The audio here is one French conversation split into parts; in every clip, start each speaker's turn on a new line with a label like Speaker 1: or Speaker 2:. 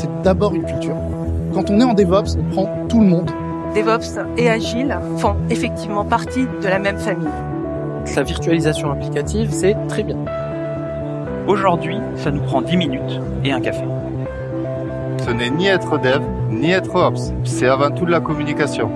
Speaker 1: c'est d'abord une culture. Quand on est en DevOps, on prend tout le monde.
Speaker 2: DevOps et Agile font effectivement partie de la même famille.
Speaker 3: La virtualisation applicative, c'est très bien.
Speaker 4: Aujourd'hui, ça nous prend 10 minutes et un café.
Speaker 5: Ce n'est ni être dev, ni être ops. C'est avant tout de la communication.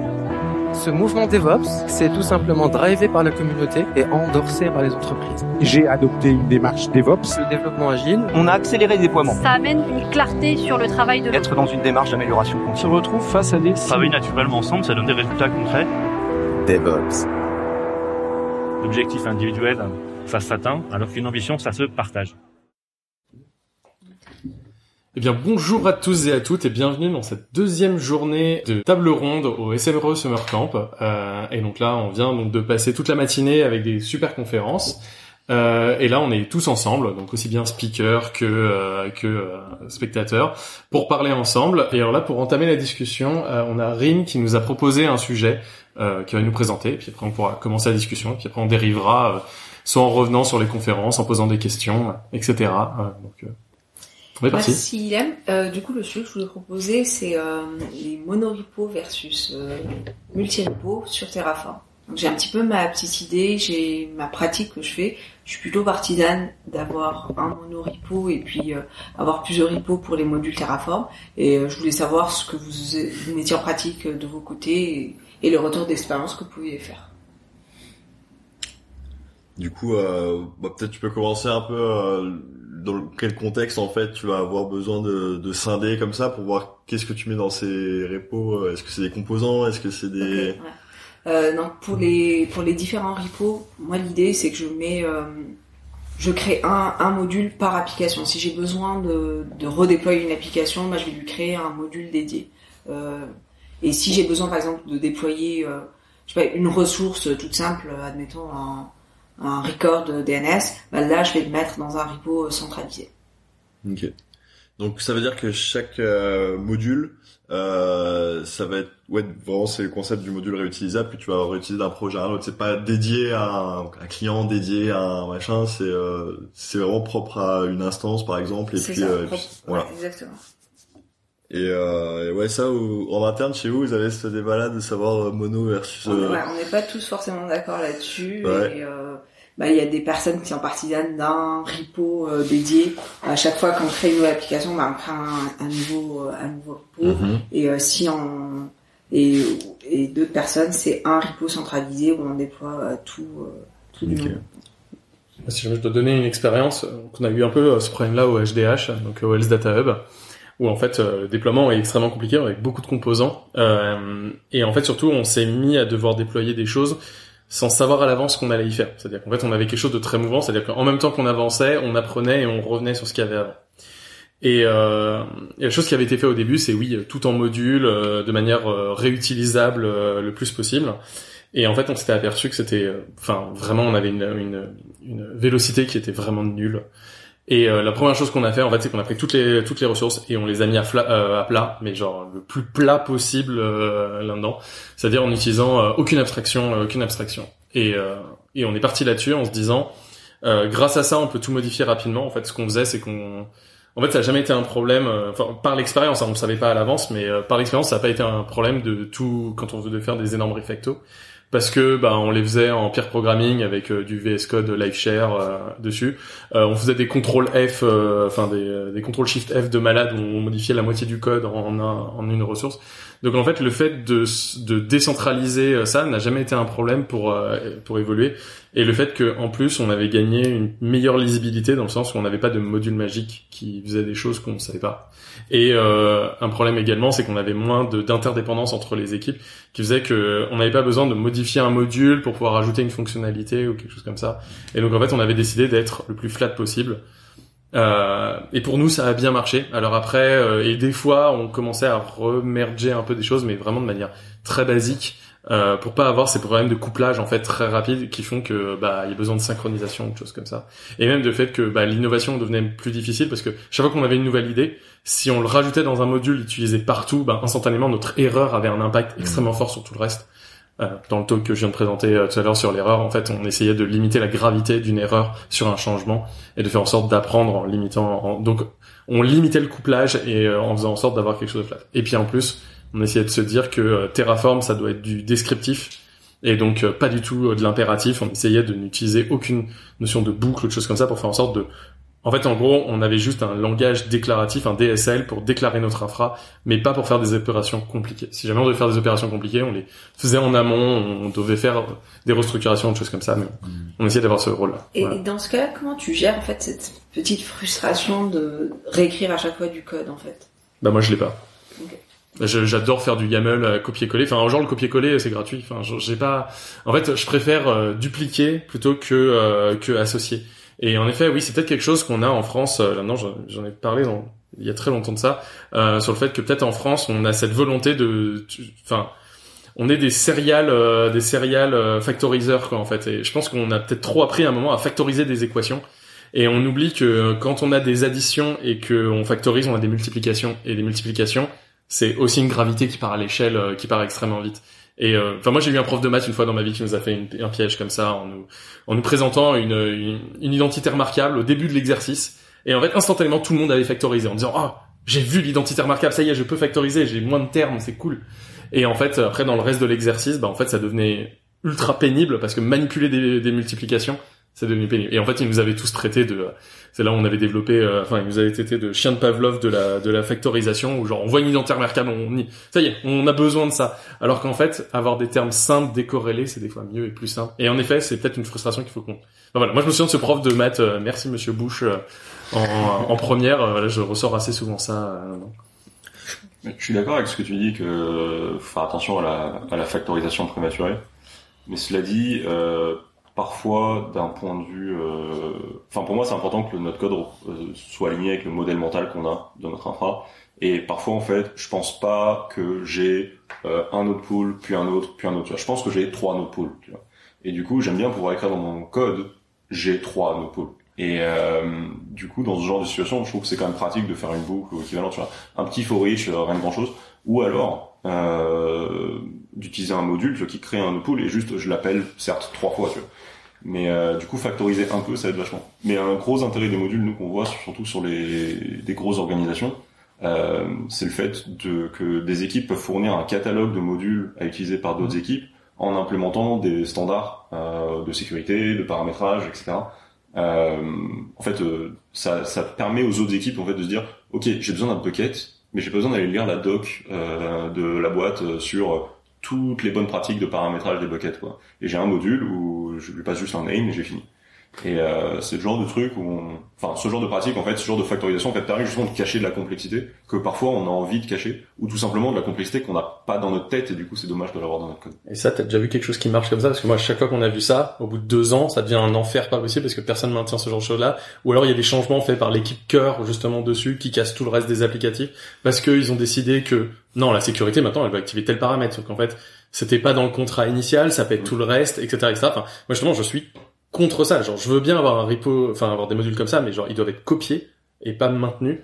Speaker 3: Ce mouvement DevOps, c'est tout simplement drivé par la communauté et endorsé par les entreprises.
Speaker 6: J'ai adopté une démarche DevOps.
Speaker 3: Le développement agile.
Speaker 4: On a accéléré le déploiement.
Speaker 7: Ça amène une clarté sur le travail de
Speaker 4: Être dans une démarche d'amélioration
Speaker 8: On se retrouve face à des...
Speaker 9: Travailler naturellement ensemble, ça donne des résultats concrets.
Speaker 10: DevOps.
Speaker 9: L'objectif individuel, ça s'atteint, alors qu'une ambition, ça se partage.
Speaker 11: Eh bien, bonjour à tous et à toutes et bienvenue dans cette deuxième journée de table ronde au SMRE Summer Camp. Euh, et donc là, on vient donc de passer toute la matinée avec des super conférences. Euh, et là, on est tous ensemble, donc aussi bien speakers que euh, que euh, spectateurs, pour parler ensemble. Et alors là, pour entamer la discussion, euh, on a Rim qui nous a proposé un sujet qui va nous présenter. Et puis après, on pourra commencer la discussion. Et puis après, on dérivera soit en revenant sur les conférences, en posant des questions, etc. donc on est parti.
Speaker 12: Merci Ilem. Euh, du coup, le sujet que je voulais proposer, c'est euh, les monorepos versus euh, multirepos sur Terraform. Donc j'ai un petit peu ma petite idée, j'ai ma pratique que je fais. Je suis plutôt partisane d'avoir un monorepo et puis euh, avoir plusieurs repos pour les modules Terraform. Et euh, je voulais savoir ce que vous, vous mettiez en pratique de vos côtés et, et le retour d'expérience que vous pouviez faire.
Speaker 13: Du coup, euh, bah, peut-être tu peux commencer un peu euh, dans quel contexte en fait tu vas avoir besoin de, de scinder comme ça pour voir qu'est-ce que tu mets dans ces repos. Est-ce que c'est des composants Est-ce que c'est des
Speaker 12: okay, euh, pour les pour les différents repos, moi l'idée c'est que je mets euh, je crée un, module par application. Si j'ai besoin de, redéployer une application, moi je vais lui créer un module dédié. Euh, et si j'ai besoin par exemple de déployer euh, une ressource toute simple, admettons un un record DNS, bah là je vais le mettre dans un repo centralisé.
Speaker 13: Ok. Donc ça veut dire que chaque euh, module, euh, ça va être, ouais, vraiment c'est le concept du module réutilisable que tu vas réutiliser d'un projet à un autre. C'est pas dédié à un, un, client, dédié à un machin. C'est euh, c'est vraiment propre à une instance par exemple. Et puis,
Speaker 12: ça,
Speaker 13: euh, puis, voilà.
Speaker 12: Exactement.
Speaker 13: Et, euh, et ouais, ça, en interne chez vous, vous avez ce débat-là de savoir mono versus.
Speaker 12: On ouais, on n'est pas tous forcément d'accord là-dessus.
Speaker 13: Ouais.
Speaker 12: Et, euh, bah, il y a des personnes qui sont partisanes d'un repo euh, dédié. À chaque fois qu'on crée une nouvelle application, bah, on crée un, un nouveau, un nouveau repo.
Speaker 13: Mm -hmm.
Speaker 12: Et euh, si on et, et d'autres personnes, c'est un repo centralisé où on déploie euh, tout, tout du
Speaker 13: okay.
Speaker 11: Si je dois donner une expérience, on a eu un peu ce problème-là au HDH, donc au Health Data Hub où en fait euh, le déploiement est extrêmement compliqué avec beaucoup de composants euh, et en fait surtout on s'est mis à devoir déployer des choses sans savoir à l'avance qu'on allait y faire. C'est-à-dire qu'en fait on avait quelque chose de très mouvant, c'est-à-dire qu'en même temps qu'on avançait, on apprenait et on revenait sur ce qu'il y avait avant. Et, euh, et la chose qui avait été fait au début, c'est oui, tout en module, euh, de manière euh, réutilisable euh, le plus possible. Et en fait, on s'était aperçu que c'était, enfin, vraiment, on avait une, une, une vélocité qui était vraiment nulle. Et euh, la première chose qu'on a fait, en fait, c'est qu'on a pris toutes les toutes les ressources et on les a mis à, fla, euh, à plat, mais genre le plus plat possible euh, là-dedans, c'est-à-dire en utilisant euh, aucune abstraction, aucune abstraction. Et et on est parti là-dessus en se disant, grâce à ça, on peut tout modifier rapidement. En fait, ce qu'on faisait, c'est qu'on en fait, ça n'a jamais été un problème. Enfin, par l'expérience, hein, on le savait pas à l'avance, mais par l'expérience, ça n'a pas été un problème de tout quand on veut faire des énormes refactos parce que bah on les faisait en peer programming avec euh, du VS Code Live Share euh, dessus. Euh, on faisait des contrôles F, enfin des, des contrôles Shift F de malade où on modifiait la moitié du code en, un, en une ressource. Donc en fait, le fait de, décentraliser ça n'a jamais été un problème pour pour évoluer. Et le fait que en plus on avait gagné une meilleure lisibilité dans le sens où on n'avait pas de module magique qui faisait des choses qu'on ne savait pas. Et euh, un problème également, c'est qu'on avait moins d'interdépendance entre les équipes, qui faisait que on n'avait pas besoin de modifier un module pour pouvoir ajouter une fonctionnalité ou quelque chose comme ça. Et donc en fait, on avait décidé d'être le plus flat possible. Euh, et pour nous, ça a bien marché. Alors après, euh, et des fois, on commençait à remerger un peu des choses, mais vraiment de manière très basique. Euh, pour pas avoir ces problèmes de couplage en fait très rapides qui font que bah il y a besoin de synchronisation ou de choses comme ça et même de fait que bah, l'innovation devenait plus difficile parce que chaque fois qu'on avait une nouvelle idée si on le rajoutait dans un module utilisé partout bah, instantanément notre erreur avait un impact extrêmement fort sur tout le reste dans le talk que je viens de présenter euh, tout à l'heure sur l'erreur en fait on essayait de limiter la gravité d'une erreur sur un changement et de faire en sorte d'apprendre en limitant donc on limitait le couplage et euh, en faisant en sorte d'avoir quelque chose de flat. Et puis en plus, on essayait de se dire que euh, Terraform, ça doit être du descriptif et donc euh, pas du tout euh, de l'impératif. On essayait de n'utiliser aucune notion de boucle ou de choses comme ça pour faire en sorte de en fait, en gros, on avait juste un langage déclaratif, un DSL pour déclarer notre infra, mais pas pour faire des opérations compliquées. Si jamais on devait faire des opérations compliquées, on les faisait en amont, on devait faire des restructurations, des choses comme ça, mais on essayait d'avoir ce rôle-là.
Speaker 12: Et,
Speaker 11: Voilà.
Speaker 12: et dans ce cas-là, comment tu gères en fait cette petite frustration de réécrire à chaque fois du code en fait?
Speaker 11: Bah moi je l'ai pas. J'adore faire du YAML euh, copier-coller. Enfin, genre le copier-coller c'est gratuit. Enfin, j'ai pas. En fait, je préfère euh, dupliquer plutôt que euh, que associer. Et en effet, oui, c'est peut-être quelque chose qu'on a en France. Euh, non, j'en ai parlé dans, il y a très longtemps de ça euh, sur le fait que peut-être en France on a cette volonté de. Enfin. On est des serial, euh, des serial euh, factoriseurs quoi en fait. Et je pense qu'on a peut-être trop appris à un moment à factoriser des équations. Et on oublie que euh, quand on a des additions et qu'on factorise, on a des multiplications. Et les multiplications, c'est aussi une gravité qui part à l'échelle, euh, qui part extrêmement vite. Et euh, enfin moi j'ai eu un prof de maths une fois dans ma vie qui nous a fait un piège comme ça en nous en nous présentant une, une, identité remarquable au début de l'exercice. Et en fait instantanément tout le monde avait factorisé en disant ah j'ai vu l'identité remarquable ça y est je peux factoriser j'ai moins de termes c'est cool. Et en fait après dans le reste de l'exercice bah en fait ça devenait ultra pénible parce que manipuler des, des multiplications c'est devenu pénible. Et en fait, ils nous avaient tous traités de, c'est là où on avait développé, euh, enfin, ils nous avaient traité de chien de Pavlov de la, de la factorisation, où genre, on voit une identité remarquable, on y, ça y est, on a besoin de ça. Alors qu'en fait, avoir des termes simples, décorrélés, c'est des fois mieux et plus simple. Et en effet, c'est peut-être une frustration qu'il faut qu'on, voilà. Moi, je me souviens de ce prof de maths, euh, merci monsieur Bush, euh, en, en première, euh, voilà, je ressors assez souvent ça, euh,
Speaker 8: Je suis d'accord avec ce que tu dis que faut faire attention à la, à la factorisation prématurée. Mais cela dit, euh, parfois d'un point de vue, euh, enfin pour moi c'est important que notre code euh, soit aligné avec le modèle mental qu'on a de notre infra. Et parfois en fait, je pense pas que j'ai euh, un autre pool, puis un autre, puis un autre. Tu vois. Je pense que j'ai trois autres pools. Tu vois. Et du coup, j'aime bien pouvoir écrire dans mon code, j'ai trois autres pools. Et euh, du coup, dans ce genre de situation, je trouve que c'est quand même pratique de faire une boucle ou équivalent, tu vois, un petit for each, rien de grand chose, ou alors euh, d'utiliser un module tu vois, qui crée un pool et juste je l'appelle certes trois fois, tu vois. Mais euh, du coup, factoriser un peu, ça aide vachement. Mais un gros intérêt des modules, nous qu'on voit surtout sur les des grosses organisations, euh, c'est le fait de, que des équipes peuvent fournir un catalogue de modules à utiliser par d'autres équipes en implémentant des standards euh, de sécurité, de paramétrage, etc. Euh, en fait, euh, ça, ça permet aux autres équipes en fait de se dire, ok, j'ai besoin d'un bucket, mais j'ai besoin d'aller lire la doc euh, de la boîte euh, sur toutes les bonnes pratiques de paramétrage des buckets, quoi. Et j'ai un module où je lui passe juste un name et j'ai fini. Et euh, c'est le genre de truc où, on... enfin, ce genre de pratique, en fait, ce genre de factorisation, en fait, permet justement de cacher de la complexité que parfois on a envie de cacher, ou tout simplement de la complexité qu'on n'a pas dans notre tête, et du coup, c'est dommage de l'avoir dans notre code.
Speaker 11: Et ça, t'as déjà vu quelque chose qui marche comme ça? Parce que moi, à chaque fois qu'on a vu ça, au bout de deux ans, ça devient un enfer pas possible parce que personne maintient ce genre de choses-là. Ou alors il y a des changements faits par l'équipe cœur justement dessus qui cassent tout le reste des applicatifs parce qu'ils ont décidé que non, la sécurité maintenant, elle va activer tel paramètre. Sauf qu'en fait, c'était pas dans le contrat initial, ça peut être tout le reste, etc., etc. Enfin, moi justement, je suis contre ça. Genre, je veux bien avoir un repo, enfin avoir des modules comme ça, mais genre ils doivent être copiés et pas maintenus.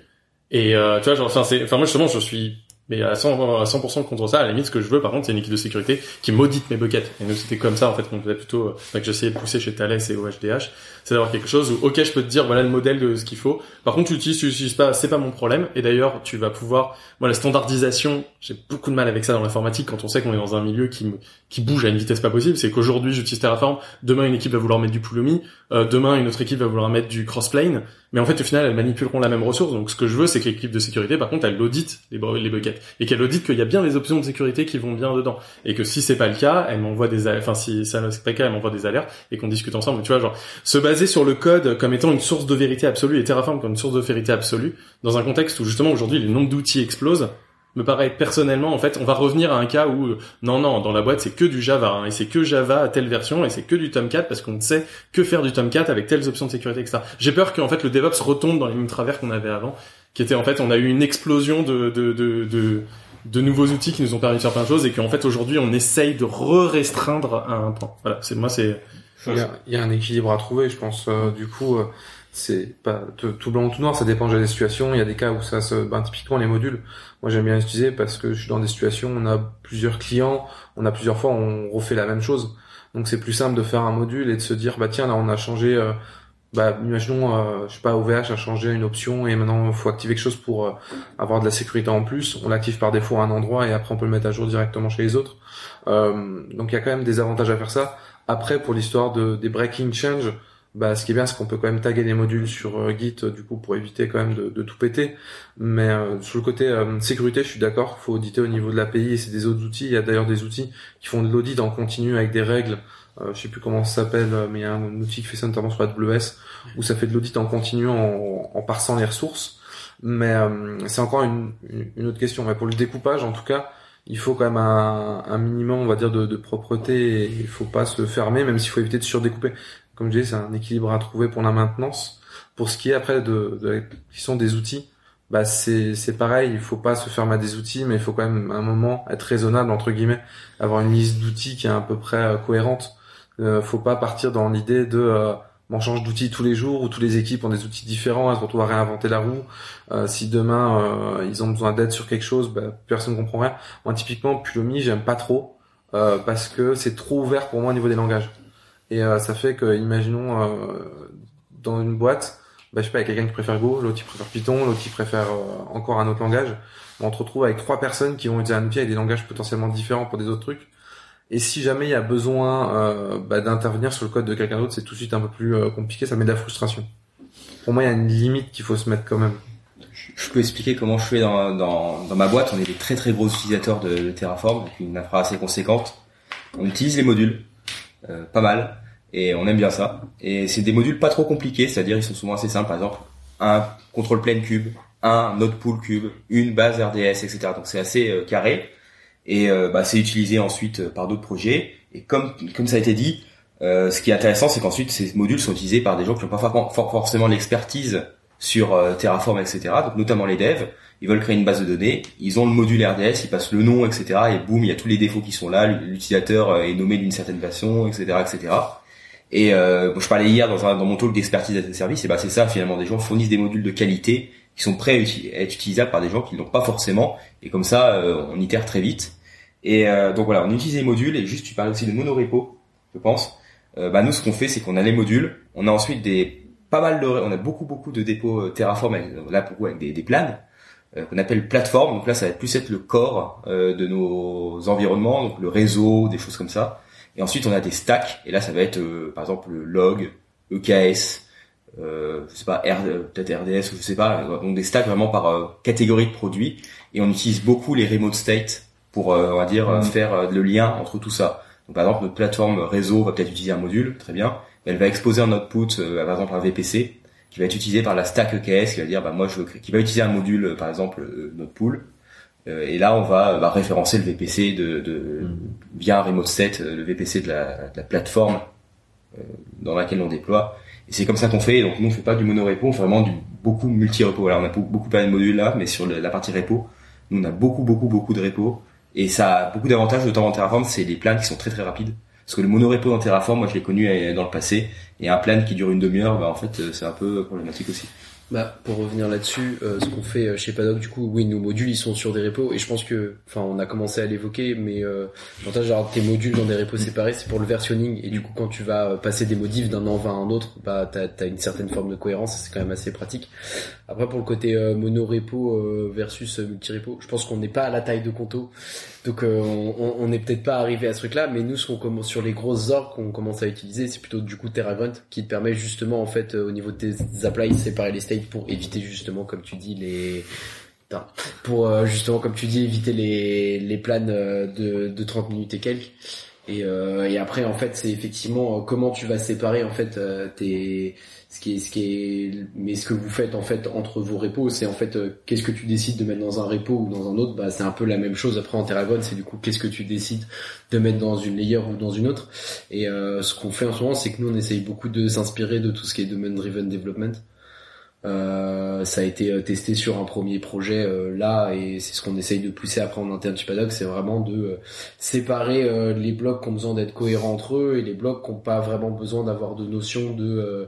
Speaker 11: Et euh, tu vois, genre, enfin, c'est, enfin moi justement, je suis mais à 100%, à 100% contre ça. À la limite, ce que je veux, par contre, c'est une équipe de sécurité qui maudite mes buckets. Et nous, c'était comme ça, en fait, qu'on faisait plutôt, euh, enfin, que j'essayais de pousser chez Thales et au HDH. C'est d'avoir quelque chose où, ok, je peux te dire, voilà le modèle de ce qu'il faut. Par contre, tu l'utilises, tu l'utilises pas, c'est pas mon problème. Et d'ailleurs, tu vas pouvoir, moi, la standardisation, j'ai beaucoup de mal avec ça dans l'informatique quand on sait qu'on est dans un milieu qui me, qui bouge à une vitesse pas possible. C'est qu'aujourd'hui, j'utilise Terraform. Demain, une équipe va vouloir mettre du Pulumi. Euh, demain, une autre équipe va vouloir mettre du Crossplane. Mais en fait, au final, elles manipuleront la même ressource. Donc, ce que je veux, c'est que l'équipe de sécurité, par contre, elle audite les, les buckets. Et qu'elle audite qu'il y a bien des options de sécurité qui vont bien dedans. Et que si c'est pas le cas, elle m'envoie des, enfin, si ça n'est pas le cas, elle m'envoie des alertes et qu'on discute ensemble. Tu vois, genre, se baser sur le code comme étant une source de vérité absolue et Terraform comme une source de vérité absolue dans un contexte où justement aujourd'hui le nombre d'outils explose me paraît personnellement en fait on va revenir à un cas où euh, non non dans la boîte c'est que du Java hein, et c'est que Java à telle version et c'est que du Tomcat parce qu'on ne sait que faire du Tomcat avec telles options de sécurité etc j'ai peur qu'en fait le DevOps retombe dans les mêmes travers qu'on avait avant qui était en fait on a eu une explosion de de, de, de de nouveaux outils qui nous ont permis de faire plein de choses et qu'en fait aujourd'hui on essaye de re-restreindre à un point voilà c'est moi c'est
Speaker 10: Il y, a, un équilibre à trouver, je pense. euh, du coup, euh, c'est pas de- tout blanc ou tout noir, ça dépend déjà des situations. Il y a des cas où ça se, ben, typiquement les modules. Moi, j'aime bien utiliser parce que je suis dans des situations où on a plusieurs clients, on a plusieurs fois, on refait la même chose. Donc, c'est plus simple de faire un module et de se dire, bah tiens, là, on a changé euh, bah, imaginons, euh, je sais pas, OVH a changé une option et maintenant il faut activer quelque chose pour euh, avoir de la sécurité en plus. On l'active par défaut à un endroit et après on peut le mettre à jour directement chez les autres. Donc il y a quand même des avantages à faire ça. Après, pour l'histoire de, des breaking change, bah, ce qui est bien, c'est qu'on peut quand même taguer des modules sur euh, Git, du coup, pour éviter quand même de, tout péter. Mais euh, sur le côté euh, sécurité, je suis d'accord, faut auditer au niveau de l'API et c'est des autres outils. Il y a d'ailleurs des outils qui font de l'audit en continu avec des règles. Euh, je sais plus comment ça s'appelle, mais il y a un outil qui fait ça notamment sur AWS, où ça fait de l'audit en continu en, en parsant les ressources. Mais c'est encore une, une autre question. Mais pour le découpage, en tout cas, il faut quand même un, un minimum, on va dire, de, de propreté. Et il faut pas se fermer, même s'il faut éviter de surdécouper comme je disais, c'est un équilibre à trouver pour la maintenance. Pour ce qui est après de, de la question des outils, bah c'est c'est pareil, il faut pas se fermer à des outils, mais il faut quand même un moment être raisonnable entre guillemets, avoir une liste d'outils qui est à peu près euh, cohérente. Euh, faut pas partir dans l'idée de euh, on change d'outils tous les jours ou toutes les équipes ont des outils différents, elles retrouvent à réinventer la roue. Euh, si demain euh, ils ont besoin d'aide sur quelque chose, bah, personne ne comprend rien. Moi typiquement Pulomi j'aime pas trop euh, parce que c'est trop ouvert pour moi au niveau des langages. Et euh, ça fait que, imaginons, euh, dans une boîte, bah, je sais pas, il y a quelqu'un qui préfère Go, l'autre qui préfère Python, l'autre qui préfère euh, encore un autre langage. On se retrouve avec trois personnes qui vont utiliser un outil avec des langages potentiellement différents pour des autres trucs. Et si jamais il y a besoin euh, bah, d'intervenir sur le code de quelqu'un d'autre, c'est tout de suite un peu plus euh, compliqué, ça met de la frustration. Pour moi, il y a une limite qu'il faut se mettre quand même.
Speaker 14: Je peux expliquer comment je fais dans, dans, dans ma boîte. On est des très très gros utilisateurs de, de Terraform, avec une infra assez conséquente. On utilise les modules, euh, pas mal, et on aime bien ça. Et c'est des modules pas trop compliqués, c'est-à-dire ils sont souvent assez simples. Par exemple, un contrôle plane cube, un node pool cube, une base RDS, etc. Donc c'est assez euh, carré et euh, bah, c'est utilisé ensuite par d'autres projets. Et comme comme ça a été dit, euh, ce qui est intéressant, c'est qu'ensuite ces modules sont utilisés par des gens qui n'ont pas forcément l'expertise sur euh, Terraform, etc. Donc notamment les devs, ils veulent créer une base de données, ils ont le module RDS, ils passent le nom, etc. Et boum, il y a tous les défauts qui sont là, l'utilisateur est nommé d'une certaine façon, etc., etc. Et euh, je parlais hier dans, un, dans mon talk d'expertise de service, et bah c'est ça finalement, des gens fournissent des modules de qualité qui sont prêts à, être utilisables par des gens qui l'ont pas forcément, et comme ça euh, on itère très vite. Et euh, donc voilà, on utilise les modules, et juste tu parlais aussi de monorepo, je pense. Euh, bah nous ce qu'on fait, c'est qu'on a les modules, on a ensuite des pas mal de, on a beaucoup beaucoup de dépôts euh, Terraform, là pour avec des, des plans euh, qu'on appelle plateforme. Donc là, ça va plus être le corps euh, de nos environnements, donc le réseau, des choses comme ça. Et ensuite, on a des stacks. Et là, ça va être, euh, par exemple, le log, EKS, euh, je sais pas, R, peut-être RDS ou je sais pas. Donc des stacks vraiment par catégorie de produits. Et on utilise beaucoup les remote state pour, on va dire,
Speaker 10: Mmh.
Speaker 14: faire le lien entre tout ça. Donc par exemple, notre plateforme réseau va peut-être utiliser un module, très bien. Elle va exposer un output, euh, par exemple un VPC, qui va être utilisé par la stack EKS, qui va dire, bah moi je veux qui va utiliser un module, euh, par exemple euh, notre pool. Euh, et là, on va bah, référencer le VPC de, de via un remote set, euh, le VPC de la, de la plateforme euh, dans laquelle on déploie. Et c'est comme ça qu'on fait. Et donc nous, on fait pas du monorepo, on fait vraiment du beaucoup multi-repo. Alors on a beaucoup, beaucoup parlé de modules là, mais sur le- la partie repo, nous on a beaucoup, beaucoup, beaucoup de repos. Et ça a beaucoup d'avantages, notamment en Terraform, c'est les plans qui sont très très rapides. Parce que le monorepo dans Terraform, moi je l'ai connu dans le passé, et un plan qui dure une demi-heure, bah, en fait c'est un peu problématique aussi.
Speaker 15: Bah, pour revenir là-dessus, euh, ce qu'on fait euh, chez Paddock, du coup, oui, nos modules, ils sont sur des repos, et je pense que, enfin, on a commencé à l'évoquer, mais euh, l'avantage d'avoir tes modules dans des repos séparés, c'est pour le versionning, et du coup, quand tu vas euh, passer des modifs d'un env à un autre, bah, t'as as une certaine forme de cohérence, c'est quand même assez pratique. Après, pour le côté euh, monorepo euh, versus multirepo, je pense qu'on n'est pas à la taille de Conto, donc on n'est peut-être pas arrivé à ce truc-là, mais nous, ce qu'on commence sur les grosses orgs qu'on commence à utiliser, c'est plutôt du coup TerraGrunt qui te permet justement en fait au niveau de tes applies séparer les states pour éviter justement comme tu dis les Putain. pour euh, justement comme tu dis éviter les les plans euh, de de 30 minutes et quelques. Et, euh, et après en fait c'est effectivement euh, comment tu vas séparer en fait euh, tes ce qui est ce qui est mais ce que vous faites en fait entre vos repos c'est en fait qu'est-ce que tu décides de mettre dans un repo ou dans un autre bah c'est un peu la même chose après en Terragon c'est du coup qu'est-ce que tu décides de mettre dans une layer ou dans une autre et euh, ce qu'on fait en ce moment c'est que nous on essaye beaucoup de s'inspirer de tout ce qui est domain driven development Euh, ça a été euh, testé sur un premier projet euh, là et c'est ce qu'on essaye de pousser après en interne chez Paddock, c'est vraiment de euh, séparer euh, les blocs qui ont besoin d'être cohérents entre eux et les blocs qui n'ont pas vraiment besoin d'avoir de notion de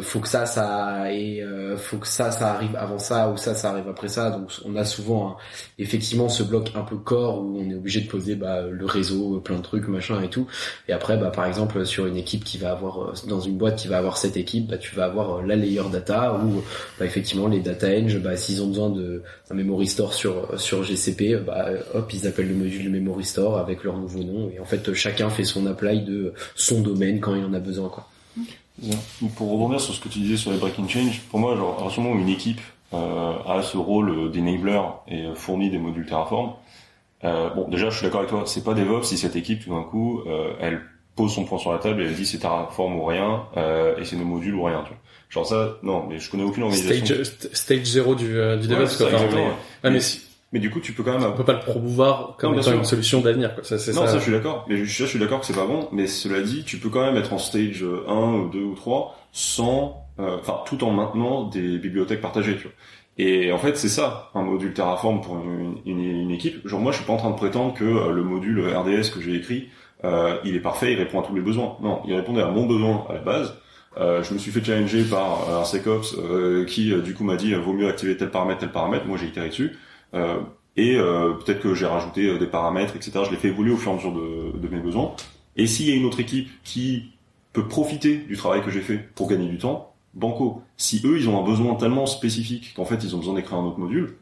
Speaker 15: faut que ça ça et faut que ça ça arrive avant ça ou ça ça arrive après ça. Donc on a souvent hein, effectivement ce bloc un peu corps où on est obligé de poser bah, le réseau, plein de trucs machin et tout. Et après bah par exemple sur une équipe qui va avoir dans une boîte qui va avoir cette équipe, bah tu vas avoir la layer data ou bah, effectivement les data eng, bah, s'ils ont besoin de un memory store sur sur GCP, bah, hop ils appellent le module memory store avec leur nouveau nom. Et en fait chacun fait son apply de son domaine quand il en a besoin quoi.
Speaker 8: Pour rebondir sur ce que tu disais sur les breaking change, pour moi, genre, à du moment où une équipe euh, a ce rôle d'enabler et fournit des modules Terraform, euh, bon, déjà, je suis d'accord avec toi, c'est pas DevOps si cette équipe, tout d'un coup, euh, elle pose son point sur la table et elle dit c'est Terraform ou rien, euh, et c'est nos modules ou rien, tu vois. Genre ça, non, mais je connais aucune organisation.
Speaker 11: Stage, st- stage 0 du, euh, du DevOps, quoi.
Speaker 8: ça,
Speaker 11: mais, mais si,
Speaker 8: Mais du coup, tu peux quand même.
Speaker 11: on peut pas le promouvoir comme
Speaker 8: Non,
Speaker 11: étant une solution d'avenir, quoi. Ça, c'est
Speaker 8: non,
Speaker 11: ça.
Speaker 8: ça, je suis d'accord. Mais je, ça, je suis d'accord que c'est pas bon. Mais cela dit, tu peux quand même être en stage 1 ou 2 ou 3 sans, euh, enfin, tout en maintenant des bibliothèques partagées, tu vois. Et en fait, c'est ça, un module Terraform pour une, une, une équipe. Genre, moi, je suis pas en train de prétendre que euh, le module RDS que j'ai écrit, euh, il est parfait, il répond à tous les besoins. Non, il répondait à mon besoin à la base. Euh, je me suis fait challenger par euh, un SecOps euh, qui, euh, du coup, m'a dit euh, vaut mieux activer tel paramètre, tel paramètre. Moi, j'ai itéré dessus. Et peut-être que j'ai rajouté des paramètres, etc. Je l'ai fait évoluer au fur et à mesure de, de mes besoins. Et s'il y a une autre équipe qui peut profiter du travail que j'ai fait pour gagner du temps, banco. Si eux, ils ont un besoin tellement spécifique qu'en fait, ils ont besoin d'écrire un autre module,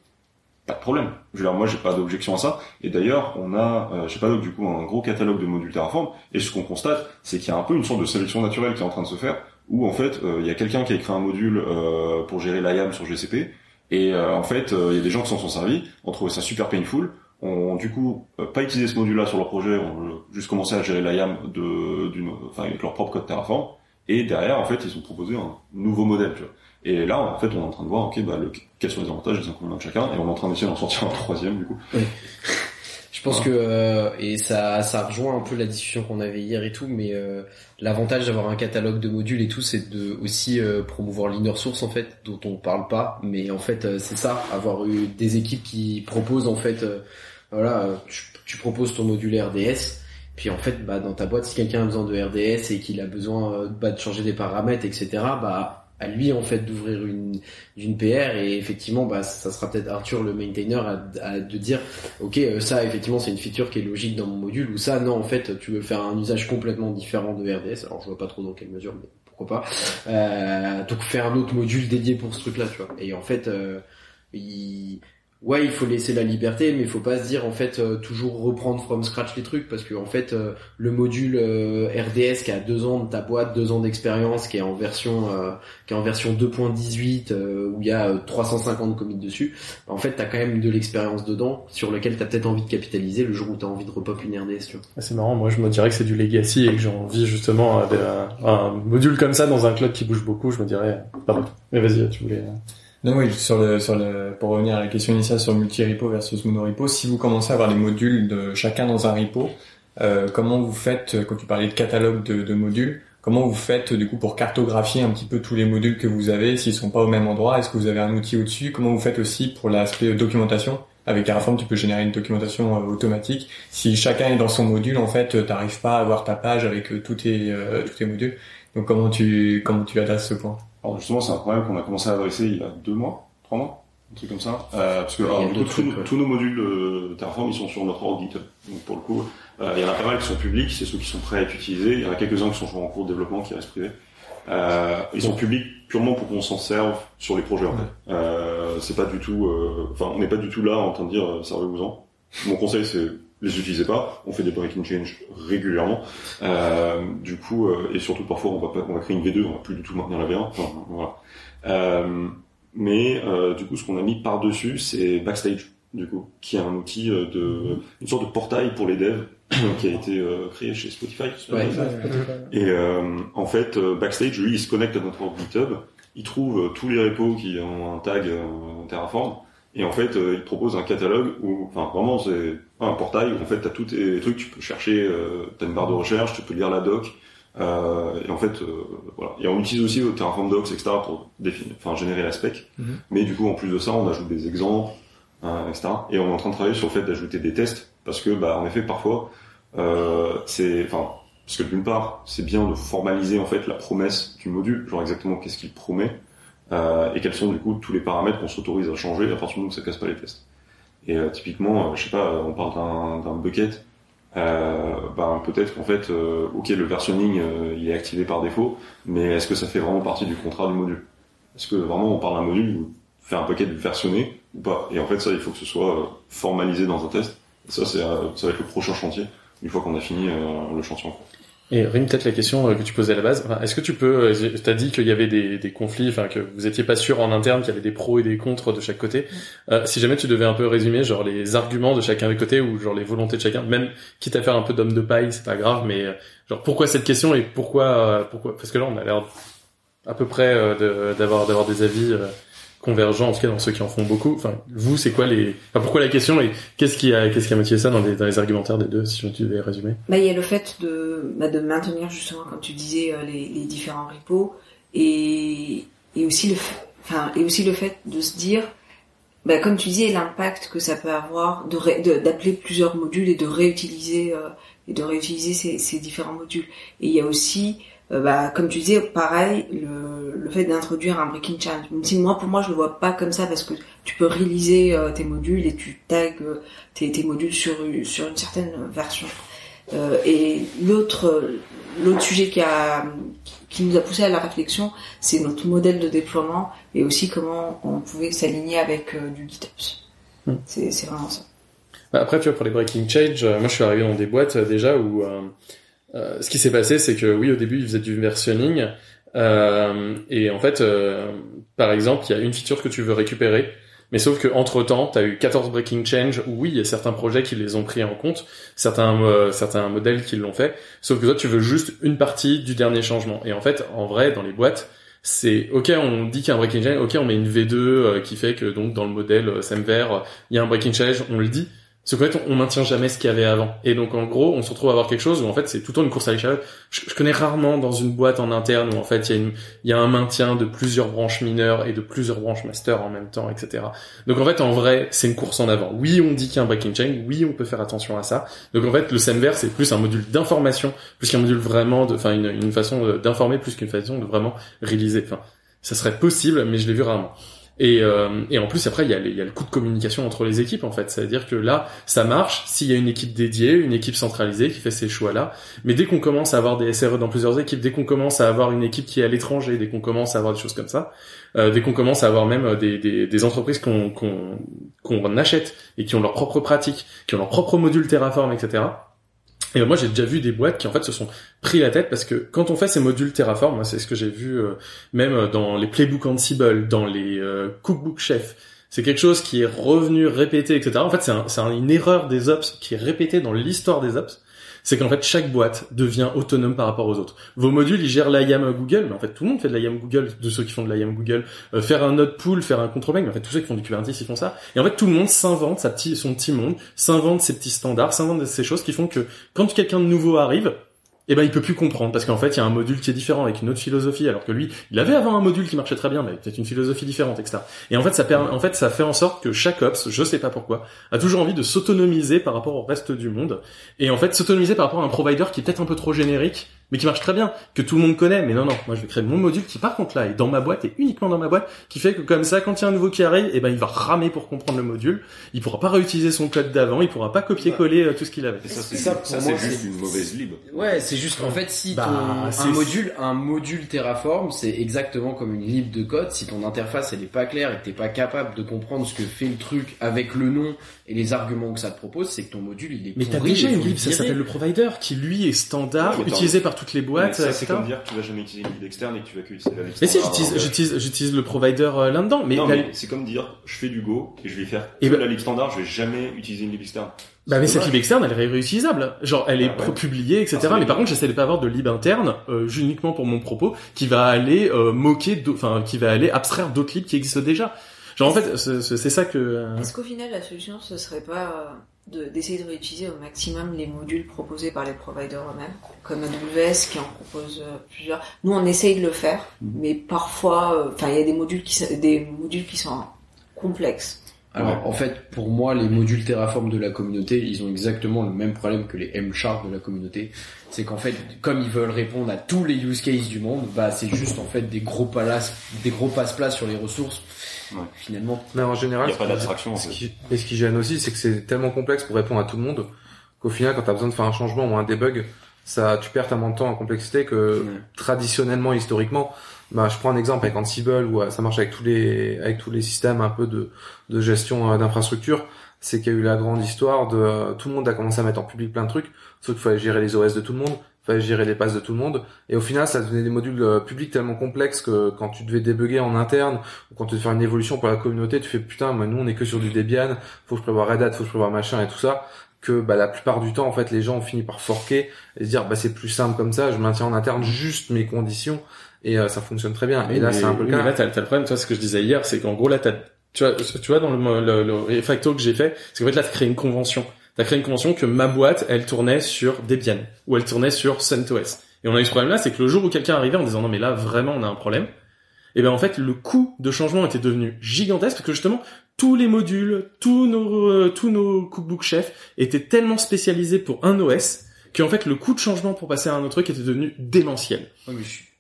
Speaker 8: pas problème. Je veux dire, moi, j'ai pas d'objection à ça. Et d'ailleurs, on a, euh, j'ai pas du coup un gros catalogue de modules Terraform. Et ce qu'on constate, c'est qu'il y a un peu une sorte de sélection naturelle qui est en train de se faire, où en fait, euh, il y a quelqu'un qui a écrit un module euh, pour gérer l'IAM sur GCP. Et euh, en fait, euh, il y a des gens qui s'en sont servis, ont trouvé ça super painful, ont du coup pas utilisé ce module-là sur leur projet, ont juste commencé à gérer l'IAM de, d'une, enfin avec leur propre code Terraform. Et derrière, en fait, ils ont proposé un nouveau modèle. Tu vois. Et là, en fait, on est en train de voir, ok, bah, le, quels sont les avantages et les inconvénients de chacun, et on est en train d'essayer d'en sortir un troisième, du coup.
Speaker 15: Je pense que euh, et ça ça rejoint un peu la discussion qu'on avait hier et tout, mais euh, l'avantage d'avoir un catalogue de modules et tout, c'est de aussi euh, promouvoir l'inner source en fait, dont on parle pas, mais en fait euh, c'est ça, avoir eu des équipes qui proposent en fait, euh, voilà, tu, tu proposes ton module RDS. Puis en fait, bah, dans ta boîte, si quelqu'un a besoin de RDS et qu'il a besoin euh, bah, de changer des paramètres, etc., bah à lui en fait d'ouvrir une d'une PR et effectivement bah ça sera peut-être Arthur le maintainer à, à- de dire ok euh, ça effectivement c'est une feature qui est logique dans mon module ou ça non en fait tu veux faire un usage complètement différent de RDS alors je vois pas trop dans quelle mesure mais pourquoi pas. Euh, donc faire un autre module dédié pour ce truc là tu vois. Et en fait euh, il ouais il faut laisser la liberté mais il faut pas se dire en fait euh, toujours reprendre from scratch les trucs parce que en fait euh, le module euh, RDS qui a deux ans de ta boîte deux ans d'expérience qui est en version euh, qui est en version 2.18 euh, où il y a euh, 350 commits dessus en fait t'as quand même de l'expérience dedans sur lequel t'as peut-être envie de capitaliser le jour où t'as envie de repop une RDS tu vois
Speaker 11: Ah, C'est marrant, moi je me dirais que c'est du legacy et que j'ai envie justement euh, de- un module comme ça dans un cloud qui bouge beaucoup, je me dirais euh, pardon. Mais vas-y, tu voulais.
Speaker 16: Non, oui, sur le, sur le, pour revenir à la question initiale sur multi-repo versus mono-repo, si vous commencez à avoir les modules de chacun dans un repo, euh, comment vous faites, quand tu parlais de catalogue de, de modules, comment vous faites du coup pour cartographier un petit peu tous les modules que vous avez, s'ils sont pas au même endroit, est-ce que vous avez un outil au-dessus, comment vous faites aussi pour l'aspect documentation? Avec Terraform, tu peux générer une documentation euh, automatique. Si chacun est dans son module, en fait, euh, t'arrives pas à avoir ta page avec euh, tous tes tous tes modules. Donc comment tu comment tu adresses ce point?
Speaker 8: Alors justement, c'est un problème qu'on a commencé à adresser il y a deux mois, trois mois, un truc comme ça. Euh, parce que alors, coup, tous, nos-
Speaker 15: ouais.
Speaker 8: tous nos modules de Terraform, ils sont sur notre org GitHub. Donc pour le coup, euh, il y en a pas mal qui sont publics, c'est ceux qui sont prêts à être utilisés. Il y en a quelques-uns qui sont toujours en cours de développement, qui restent privés. Euh, ils sont publics purement pour qu'on s'en serve sur les projets en fait. Euh, c'est pas du tout, euh, enfin on n'est pas du tout là en train de dire euh, servez-vous-en. Mon conseil c'est les utilisez pas. On fait des breaking change régulièrement. Euh, du coup euh, et surtout parfois on va pas, on va créer une V2, on va plus du tout maintenir la V1. Enfin, voilà. Euh, mais euh, du coup ce qu'on a mis par dessus c'est Backstage du coup qui est un outil de une sorte de portail pour les devs qui a été créé chez Spotify.
Speaker 15: Ouais.
Speaker 8: Et euh, en fait, Backstage, lui, il se connecte à notre GitHub, il trouve tous les repos qui ont un tag Terraform, et en fait, euh, il propose un catalogue où, enfin, vraiment, c'est un portail où en fait, t'as tous tes trucs, tu peux chercher, euh, t'as une barre de recherche, tu peux lire la doc, Euh, et en fait, euh, voilà. Et on utilise aussi Terraform Docs, etc. pour définir, enfin générer la spec.
Speaker 10: Mhm.
Speaker 8: Mais du coup, en plus de ça, on ajoute des exemples, euh, etc. Et on est en train de travailler sur le fait d'ajouter des tests, parce que, bah, en effet, parfois, euh, c'est, enfin, parce que d'une part, c'est bien de formaliser en fait la promesse du module, genre exactement qu'est-ce qu'il promet, et quels sont du coup tous les paramètres qu'on s'autorise à changer à partir du moment où ça casse pas les tests. Et euh, typiquement, euh, je sais pas, on parle d'un, bucket, euh, ben peut-être qu'en fait, euh, ok, le versionning euh, il est activé par défaut, mais est-ce que ça fait vraiment partie du contrat du module? Est-ce que vraiment on parle d'un module où fait un bucket versionné ou pas? Et en fait, ça, il faut que ce soit euh, formalisé dans un test. Et ça, c'est, euh, ça va être le prochain chantier une fois qu'on a fini euh, le chantier en cours.
Speaker 11: Et Rim, peut-être la question euh, que tu posais à la base, enfin, est-ce que tu peux, euh, t'as dit qu'il y avait des, des conflits, enfin que vous étiez pas sûr en interne qu'il y avait des pros et des contres de chaque côté. Euh, si jamais tu devais un peu résumer, genre les arguments de chacun des côtés ou genre les volontés de chacun, même quitte à faire un peu d'homme de paille, c'est pas grave, mais genre pourquoi cette question et pourquoi, pourquoi, parce que là on a l'air à peu près de- d'avoir d'avoir des avis euh, convergents, en tout cas dans ceux qui en font beaucoup. Enfin, vous, c'est quoi les, enfin, pourquoi la question et qu'est-ce qui a, qu'est-ce qui a motivé ça dans les, dans les argumentaires des deux, si tu devais résumer?
Speaker 12: Bah, il y a le fait de, bah, de maintenir justement, comme tu disais, euh, les, les différents repos et, et aussi le, enfin, et aussi le fait de se dire, bah, comme tu disais, l'impact que ça peut avoir de d'appeler plusieurs modules et de réutiliser euh, et de réutiliser ces, ces différents modules. Et il y a aussi, bah, comme tu disais, pareil, le, le fait d'introduire un breaking change. Même si moi, pour moi, je le vois pas comme ça parce que tu peux réaliser tes modules et tu tags euh, tes, tes modules sur une- sur une certaine version. Euh, et l'autre l'autre sujet qui a qui nous a poussé à la réflexion, c'est notre modèle de déploiement et aussi comment on pouvait s'aligner avec euh, du GitOps.
Speaker 11: Hmm.
Speaker 12: C'est c'est vraiment ça.
Speaker 11: Bah, Après, tu vois, pour les breaking change, euh, moi je suis arrivé dans des boîtes euh, déjà où euh, euh, ce qui s'est passé, c'est que oui, au début, ils faisaient du versionning. euh, et en fait, euh, par exemple, il y a une feature que tu veux récupérer, mais sauf que entre temps, tu as eu 14 breaking change où oui, il y a certains projets qui les ont pris en compte, certains euh, certains modèles qui l'ont fait, sauf que toi, tu veux juste une partie du dernier changement. Et en fait, en vrai, dans les boîtes, c'est ok, on dit qu'il y a un breaking change, ok, on met une V2 euh, qui fait que donc dans le modèle euh, SEMVer, euh, il y a un breaking change, on le dit. Sauf qu'en fait, on, maintient jamais ce qu'il y avait avant. Et donc, en gros, on se retrouve à avoir quelque chose où, en fait, c'est tout le temps une course à l'échalote. Je, connais rarement dans une boîte en interne où, en fait, il y, a y a un maintien de plusieurs branches mineures et de plusieurs branches master en même temps, etc. Donc, en fait, en vrai, c'est une course en avant. Oui, on dit qu'il y a un breaking chain. Oui, on peut faire attention à ça. Donc, en fait, le SEMVer, c'est plus un module d'information, plus qu'un module vraiment de, enfin, une, une façon d'informer, plus qu'une façon de vraiment réaliser. Enfin, ça serait possible, mais je l'ai vu rarement. Et, euh, et en plus après il y, a il y a le coût de communication entre les équipes en fait, c'est-à-dire que là ça marche s'il y a une équipe dédiée, une équipe centralisée qui fait ces choix-là. Mais dès qu'on commence à avoir des SRE dans plusieurs équipes, dès qu'on commence à avoir une équipe qui est à l'étranger, dès qu'on commence à avoir des choses comme ça, euh, dès qu'on commence à avoir même des, des, des entreprises qu'on achète et qui ont leurs propres pratiques, qui ont leurs propres modules Terraform, etc. Et moi, j'ai déjà vu des boîtes qui en fait se sont pris la tête parce que quand on fait ces modules Terraform, c'est ce que j'ai vu euh, même dans les playbooks Ansible, dans les euh, cookbook chef, c'est quelque chose qui est revenu, répété, etc. En fait, c'est un, c'est un- une erreur des ops qui est répétée dans l'histoire des ops. C'est qu'en fait, chaque boîte devient autonome par rapport aux autres. Vos modules, ils gèrent l'IAM Google, mais en fait, tout le monde fait de l'IAM Google, de ceux qui font de l'IAM Google. Euh, faire un node pool, faire un control bank, mais en fait, tous ceux qui font du Kubernetes, ils font ça. Et en fait, tout le monde s'invente sa petit, son petit monde, s'invente ses petits standards, s'invente ces choses qui font que quand quelqu'un de nouveau arrive, eh ben il peut plus comprendre parce qu'en fait il y a un module qui est différent avec une autre philosophie alors que lui il avait avant un module qui marchait très bien mais avec peut-être une philosophie différente etc et en fait ça en fait ça fait en sorte que chaque ops je sais pas pourquoi a toujours envie de s'autonomiser par rapport au reste du monde et en fait s'autonomiser par rapport à un provider qui est peut-être un peu trop générique mais qui marche très bien que tout le monde connaît mais non non moi je vais créer mon module qui par contre là est dans ma boîte et uniquement dans ma boîte qui fait que comme ça quand il y a un nouveau qui arrive eh ben il va ramer pour comprendre le module il pourra pas réutiliser son code d'avant il pourra pas copier-coller euh, tout ce qu'il avait
Speaker 8: ça, c'est
Speaker 15: Ça,
Speaker 8: c'est juste
Speaker 15: c'est-
Speaker 8: une mauvaise lib.
Speaker 15: Ouais, c'est juste qu'en fait, si
Speaker 10: Bah,
Speaker 15: ton, un module, un module Terraform, c'est exactement comme une lib de code. Si ton interface elle est pas claire et que t'es pas capable de comprendre ce que fait le truc avec le nom et les arguments que ça te propose, c'est que ton module il est
Speaker 11: Mais t'as déjà une lib, ça s'appelle le provider, qui lui est standard,
Speaker 8: Ouais,
Speaker 11: utilisé par toutes les boîtes,
Speaker 8: ça, c'est
Speaker 11: etc.
Speaker 8: comme dire que tu vas jamais utiliser une lib externe et que tu vas que utiliser la lib
Speaker 11: Mais si, j'utilise,
Speaker 8: Alors,
Speaker 11: j'utilise, j'utilise le provider euh, là-dedans, mais, la-
Speaker 8: mais c'est comme dire, je fais du Go et je vais faire
Speaker 11: Et
Speaker 8: que
Speaker 11: ben-
Speaker 8: la lib standard, je vais jamais utiliser une lib externe.
Speaker 11: bah mais
Speaker 8: C'est
Speaker 11: cette lib externe, elle est réutilisable. Genre, elle est
Speaker 8: Ah ouais.
Speaker 11: publiée, etc.
Speaker 8: Ah, c'est
Speaker 11: mais par contre, j'essaie de pas avoir de lib interne, euh, uniquement pour mon propos, qui va aller euh, moquer, enfin, qui va aller abstraire d'autres libs qui existent déjà. Genre, en fait, c'est ça que... euh,
Speaker 12: Est-ce qu'au final la solution ce serait pas de- d'essayer de, réutiliser au maximum les modules proposés par les providers eux-mêmes, comme AWS qui en propose euh, plusieurs. Nous, on essaye de le faire, mais parfois, euh, enfin, il y a des modules qui, s- des modules qui sont complexes.
Speaker 15: Alors en fait, pour moi, les modules Terraform de la communauté, ils ont exactement le même problème que les M-Sharp de la communauté. C'est qu'en fait, comme ils veulent répondre à tous les use cases du monde, bah c'est juste en fait des gros palaces, des gros passe-plats sur les ressources. Finalement.
Speaker 10: Mais en général,
Speaker 8: Il a
Speaker 10: ce
Speaker 8: pas
Speaker 10: qui-
Speaker 8: d'abstraction,
Speaker 10: ce qui- Et ce qui gêne aussi, c'est que c'est tellement complexe pour répondre à tout le monde qu'au final, quand tu as besoin de faire un changement ou un debug, ça, tu perds tellement de temps en complexité que traditionnellement, historiquement, bah, je prends un exemple avec Ansible où euh, ça marche avec tous les, avec tous les systèmes un peu de, de gestion euh, d'infrastructure. C'est qu'il y a eu la grande histoire de euh, tout le monde a commencé à mettre en public plein de trucs, sauf qu'il fallait gérer les OS de tout le monde, fallait gérer les passes de tout le monde, et au final, ça devenait des modules euh, publics tellement complexes que quand tu devais débugger en interne ou quand tu devais faire une évolution pour la communauté, tu fais putain, mais nous on est que sur du Debian, faut que je prévoie Red Hat, faut que je prévoie machin et tout ça, que bah la plupart du temps en fait les gens ont fini par forquer et se dire bah c'est plus simple comme ça, je maintiens en interne juste mes conditions et euh, ça fonctionne très bien. Et là c'est un peu le
Speaker 11: oui,
Speaker 10: cas.
Speaker 11: mais là, t'as, t'as le problème, toi, ce que je disais hier, c'est qu'en gros, là, t'as, tu vois, tu vois, dans le, le, le refacto que j'ai fait, c'est qu'en fait, là, t'as créé une convention. T'as créé une convention que ma boîte, elle tournait sur Debian, ou elle tournait sur CentOS. Et on a eu ce problème-là, c'est que le jour où quelqu'un arrivait en disant, non, mais là, vraiment, on a un problème, et ben, en fait, le coût de changement était devenu gigantesque, parce que justement, tous les modules, tous nos, euh, tous nos cookbook chefs étaient tellement spécialisés pour un OS, qu'en fait, le coût de changement pour passer à un autre truc était devenu démentiel.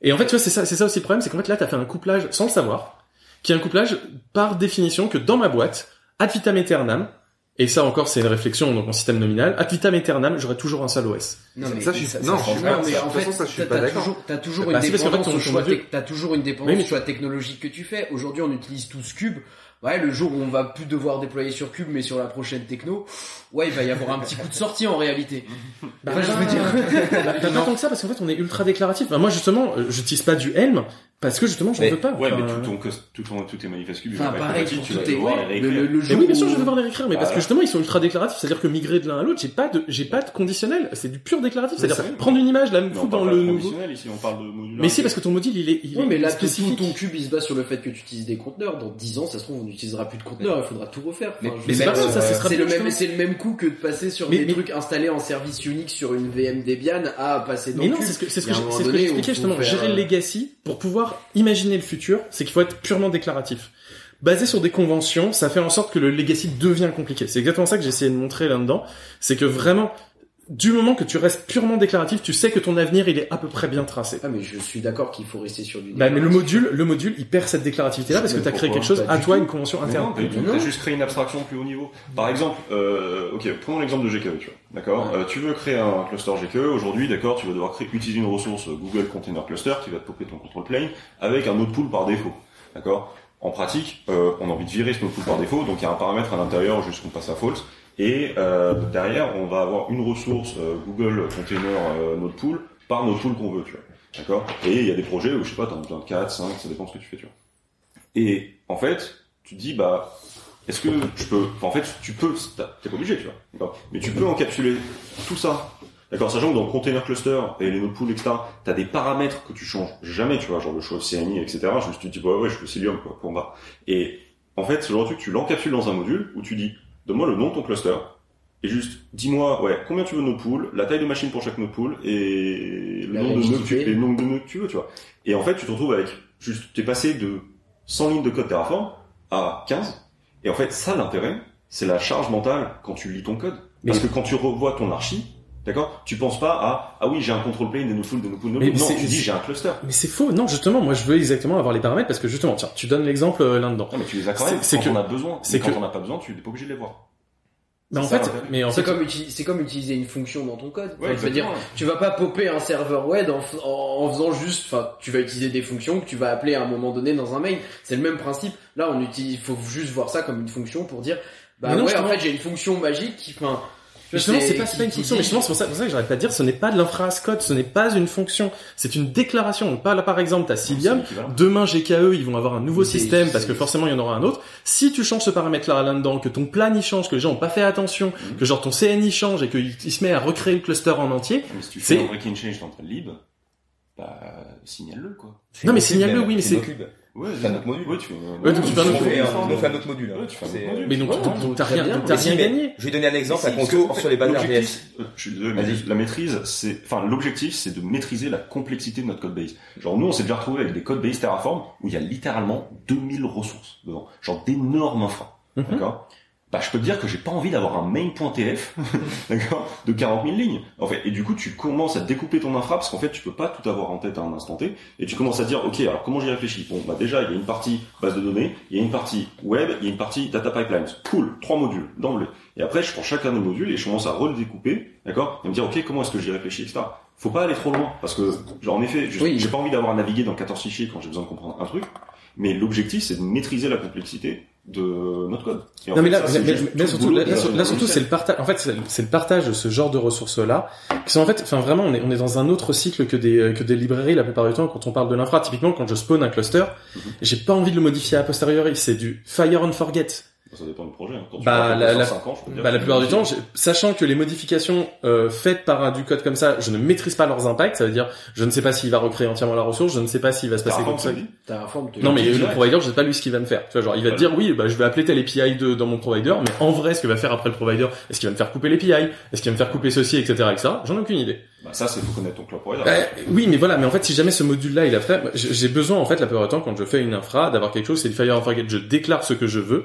Speaker 11: Et en fait, tu vois, c'est ça, c'est ça aussi le problème, c'est qu'en fait là, t'as fait un couplage sans le savoir, qui est un couplage par définition que dans ma boîte, ad vitam aeternam, et ça encore, c'est une réflexion donc en système nominal, ad vitam aeternam, j'aurai toujours un seul OS.
Speaker 15: Non, mais
Speaker 10: Ça, je suis-
Speaker 15: ça-
Speaker 10: non,
Speaker 15: ça
Speaker 10: je suis
Speaker 15: change
Speaker 10: pas-
Speaker 15: pas, mais en fait,
Speaker 10: ça, je suis
Speaker 15: t'as-
Speaker 10: pas
Speaker 15: t'as
Speaker 10: d'accord.
Speaker 15: toujours, t'as toujours
Speaker 11: Bah,
Speaker 15: une dépendance au choix, t'as toujours une dépendance au choix technologique que tu fais. Aujourd'hui, on utilise tous Cube. Ouais, le jour où on va plus devoir déployer sur Cube, mais sur la prochaine techno, ouais, il va y avoir un petit coup de sortie en réalité.
Speaker 11: Bah,
Speaker 15: Enfin, je veux dire.
Speaker 11: bah, pas tant que ça, parce qu'en fait, on est ultra déclaratif. Bah, moi, justement, euh, j'utilise pas du Helm, parce que justement, j'en veux pas.
Speaker 8: Ouais, mais tout ton, tout ton, tous tes manifestes cubes,
Speaker 15: Enfin, pareil
Speaker 8: tu vas
Speaker 15: tout tes-
Speaker 8: devoir les
Speaker 15: le-
Speaker 8: réécrire.
Speaker 15: le- le
Speaker 11: Mais oui, bien sûr, je vais devoir les réécrire, mais parce que justement, ils sont ultra déclaratifs, c'est-à-dire que migrer de l'un à l'autre, j'ai pas de, j'ai pas de conditionnel, c'est du pur déclaratif, c'est-à-dire prendre une image, la foutre dans le nouveau.
Speaker 8: ici, on parle de modulaire.
Speaker 11: Mais si, parce que ton module, il est, il
Speaker 15: Oui,
Speaker 11: est
Speaker 15: mais là, tout
Speaker 11: spécifique.
Speaker 15: ton cube, il se base sur le fait que tu utilises des conteneurs. Dans 10 ans, ça se trouve, on n'utilisera plus de conteneurs, il faudra tout refaire. Enfin,
Speaker 11: Mais- c'est ça,
Speaker 15: c'est le même, c'est le même coup que de passer sur des trucs installés en service Unix sur une VM Debian à passer dans
Speaker 11: Mais non, c'est ce que, c'est ce que, j'expliquais justement. Gérer
Speaker 15: euh,
Speaker 11: le legacy, pour pouvoir imaginer le futur, c'est qu'il faut être purement déclaratif. Basé sur des conventions, ça fait en sorte que le legacy devient compliqué. C'est exactement ça que j'ai essayé de montrer là-dedans. C'est que vraiment, du moment que tu restes purement déclaratif, tu sais que ton avenir, il est à peu près bien tracé.
Speaker 15: Ah, mais je suis d'accord qu'il faut rester sur du
Speaker 11: Bah, mais le module, le module, il perd cette déclarativité-là parce que tu as créé quelque chose à toi,
Speaker 8: tout.
Speaker 11: une convention interne.
Speaker 8: Non. T'as juste créé une abstraction plus haut niveau. Par exemple, euh, ok, prenons l'exemple de GKE, tu vois. D'accord Euh, Tu veux créer un cluster GKE, aujourd'hui, d'accord, tu vas devoir créer, utiliser une ressource Google Container Cluster qui va te popper ton control plane avec un autre pool par défaut. D'accord En pratique, euh, on a envie de virer ce node pool par défaut, donc il y a un paramètre à l'intérieur jusqu'on passe à false. Et euh, derrière, on va avoir une ressource euh, Google Container euh, Node Pool par node pool qu'on veut, tu vois. D'accord? Et il y a des projets où, je sais pas, t'en as besoin de 4, 5, ça dépend ce que tu fais, tu vois. Et en fait, tu te dis, bah, est-ce que je peux, enfin, en fait, tu peux, t'es pas obligé, tu vois, Mais tu peux encapsuler tout ça, d'accord? Sachant que dans container cluster et les node pools, etc., t'as des paramètres que tu changes jamais, tu vois, genre le choix CNI, etc. Juste, tu te dis, bah ouais, je veux Cilium, quoi, point barre. Et en fait, ce genre de truc, tu l'encapsules dans un module où tu dis, donne-moi le nom de ton cluster, et juste, dis-moi, ouais, combien tu veux node pool, la taille de machine pour chaque node pool, et le nombre de nœuds que tu,
Speaker 15: rigidité.
Speaker 8: et le nombre de nœuds que tu veux, tu vois. Et en fait, tu te retrouves avec, juste, t'es passé de 100 lignes de code Terraform à 15, et en fait, ça, l'intérêt, c'est la charge mentale quand tu lis ton code. Parce que quand tu revois ton archi, d'accord, tu penses pas à, ah oui, j'ai un control plane, des node pools, des node pools, node
Speaker 11: Mais
Speaker 8: pools. Non, tu dis, j'ai un cluster.
Speaker 11: Mais c'est faux. Non, justement, moi, je veux exactement avoir les paramètres parce que justement, tiens, tu donnes l'exemple euh, là-dedans.
Speaker 8: Non, mais tu les as quand même
Speaker 11: C'est-
Speaker 8: quand
Speaker 11: que-
Speaker 8: on a besoin.
Speaker 11: c'est
Speaker 8: quand
Speaker 11: que-
Speaker 8: on n'a pas besoin, tu n'es pas obligé de les voir.
Speaker 11: Mais en fait,
Speaker 8: l'intérêt.
Speaker 11: mais en
Speaker 15: c'est comme, uti- c'est comme utiliser une fonction dans ton code. Enfin,
Speaker 8: Ouais,
Speaker 15: veux dire, tu vas pas popper un serveur web en, f- en, en faisant juste, enfin, tu vas utiliser des fonctions que tu vas appeler à un moment donné dans un mail. C'est le même principe. Là, on utilise, faut juste voir ça comme une fonction pour dire, bah
Speaker 11: Mais
Speaker 15: ouais, en fait, j'ai une fonction magique qui, enfin,
Speaker 11: justement,
Speaker 15: c'est-
Speaker 11: pas, une fonction. Mais justement, c'est pour ça, pour ça que j'arrête pas de dire, ce n'est pas de l'infra ce n'est pas une fonction. C'est une déclaration. Donc, pas là, par exemple, t'as Cilium. Demain, GKE, ils vont avoir un nouveau système parce que forcément, il y en aura un autre. Si tu changes ce paramètre-là là-dedans, que ton plan y change, que les gens ont pas fait attention,
Speaker 8: Mhm.
Speaker 11: que genre ton CNI change et qu'il il se met à recréer le cluster en entier,
Speaker 8: Mais si tu fais
Speaker 11: c'est,
Speaker 8: un breaking change dans ta lib, bah, signale-le, quoi.
Speaker 11: non mais signale-le, oui, mais c'est,
Speaker 8: Ouais,
Speaker 14: tu fais un autre module.
Speaker 8: Ouais, tu fais
Speaker 11: Ouais, donc tu fais un autre
Speaker 14: On fait
Speaker 11: module. Mais donc,
Speaker 14: Ouais,
Speaker 11: donc, donc, t'as rien, t'as rien gagné.
Speaker 14: Je vais donner un exemple à
Speaker 8: fait,
Speaker 14: sur les bases RDS.
Speaker 8: euh, Je suis désolé, mais la maîtrise, c'est, enfin, l'objectif, c'est de maîtriser la complexité de notre code base. Genre, nous, on s'est déjà retrouvé avec des codes base Terraform où il y a littéralement 2000 ressources dedans. Genre, d'énormes infra.
Speaker 11: Mhm.
Speaker 8: D'accord? Bah, je peux te dire que j'ai pas envie d'avoir un main.tf, d'accord, de 40 000 lignes. En fait, et du coup, tu commences à découper ton infra parce qu'en fait, tu peux pas tout avoir en tête à un instant T. Et tu commences à dire, ok, alors comment j'y réfléchis? Bon, bah déjà, il y a une partie base de données, il y a une partie web, il y a une partie data pipelines. Cool, trois modules d'emblée. Et après, je prends chacun des modules et je commence à redécouper, d'accord, et me dire, ok, comment est-ce que j'y réfléchis, etc. Faut pas aller trop loin parce que, genre, en effet,
Speaker 15: Oui.
Speaker 8: j'ai pas envie d'avoir à naviguer dans 14 fichiers quand j'ai besoin de comprendre un truc. Mais l'objectif, c'est de maîtriser la complexité de notre code.
Speaker 11: Non mais là,
Speaker 8: ça,
Speaker 11: mais- surtout, là, surtout c'est le partage. En fait, c'est c'est le partage de ce genre de ressources là, qui sont en fait, enfin vraiment, on est on est dans un autre cycle que des que des librairies la plupart du temps quand on parle de l'infra. Typiquement, quand je spawn un cluster,
Speaker 8: Mhm.
Speaker 11: j'ai pas envie de le modifier a posteriori. C'est du fire and forget.
Speaker 8: Ça dépend du projet. hein. Quand tu
Speaker 11: Bah, la, la,
Speaker 8: 5 ans, je peux te dire
Speaker 11: bah, la plupart du temps, sachant que les modifications euh, faites par un du code comme ça, je ne maîtrise pas leurs impacts. Ça veut dire, je ne sais pas s'il va recréer entièrement la ressource, je ne sais pas s'il va se passer comme ça. Non mais
Speaker 15: le dit
Speaker 11: le provider, je sais pas lui ce qu'il va me faire. Tu vois, genre il va te dire oui, bah je vais appeler tel API de, dans mon provider, mais en vrai, ce que va faire après le provider, est-ce qu'il va me faire couper l'API, est-ce qu'il va me faire couper ceci, etc., etc. J'en ai aucune idée.
Speaker 8: Bah, ça, c'est faut connaître ton cloud provider.
Speaker 11: Euh, oui, mais voilà, mais en fait, si jamais ce module-là il a fait, j'ai j'ai besoin en fait la plupart du temps quand je fais une infra d'avoir quelque chose, c'est du fire and forget. Je déclare ce que je veux.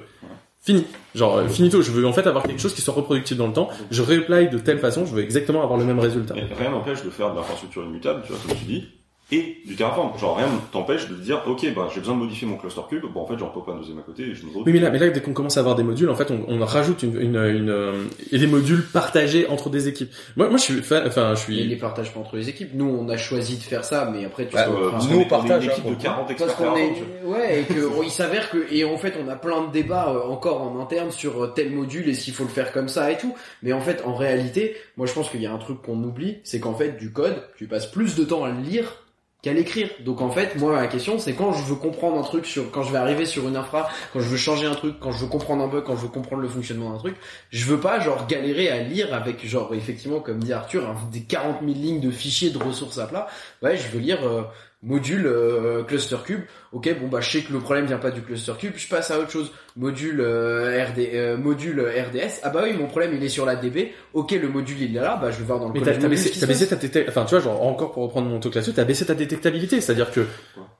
Speaker 11: Fini. Genre euh, finito. Je veux en fait avoir quelque chose qui soit reproductible dans le temps. Je reply de telle façon. Je veux exactement avoir le même résultat.
Speaker 8: Rien n'empêche de faire de l'infrastructure immutable, tu vois, comme tu dis, et du Terraform. Genre, rien ne t'empêche de te dire, ok, bah, j'ai besoin de modifier mon cluster cube, bon, en fait, j'en peux pas un deuxième à côté, et je me
Speaker 11: Oui, mais là, mais là, dès qu'on commence à avoir des modules, en fait, on, on rajoute une, une, une, euh, et des modules partagés entre des équipes. Moi, moi, je suis fan, enfin, je
Speaker 15: Mais ils
Speaker 11: suis.
Speaker 15: les partagent pas entre les équipes. Nous, on a choisi de faire ça, mais après, tu
Speaker 14: Bah,
Speaker 15: sais,
Speaker 14: euh,
Speaker 15: enfin,
Speaker 14: nous, on
Speaker 8: est
Speaker 14: partage,
Speaker 8: une équipe
Speaker 14: hein,
Speaker 8: de 40 experts
Speaker 15: parce qu'on est,
Speaker 8: vois.
Speaker 15: ouais, et que il s'avère que, et en fait, on a plein de débats euh, encore en interne sur tel module et s'il faut le faire comme ça et tout. Mais en fait, en réalité, moi, je pense qu'il y a un truc qu'on oublie, c'est qu'en fait, du code, tu passes plus de temps à le lire l'écrire. Donc en fait, moi la question c'est quand je veux comprendre un truc sur quand je vais arriver sur une infra, quand je veux changer un truc, quand je veux comprendre un bug, quand je veux comprendre le fonctionnement d'un truc, je veux pas genre galérer à lire avec genre effectivement comme dit Arthur un- des 40 000 lignes de fichiers de ressources à plat. Ouais, je veux lire euh, module euh, cluster cube. OK, bon bah je sais que le problème vient pas du cluster cube, je passe à autre chose. Module euh, RD euh, module RDS. Ah bah oui, mon problème il est sur la DB. OK, le module il est là, bah je vais voir dans le
Speaker 11: Mais
Speaker 15: code
Speaker 11: t'as, baissé, ta enfin, tu vois, genre, encore pour reprendre mon talk là-dessus, t'as baissé ta détectabilité. C'est-à-dire que,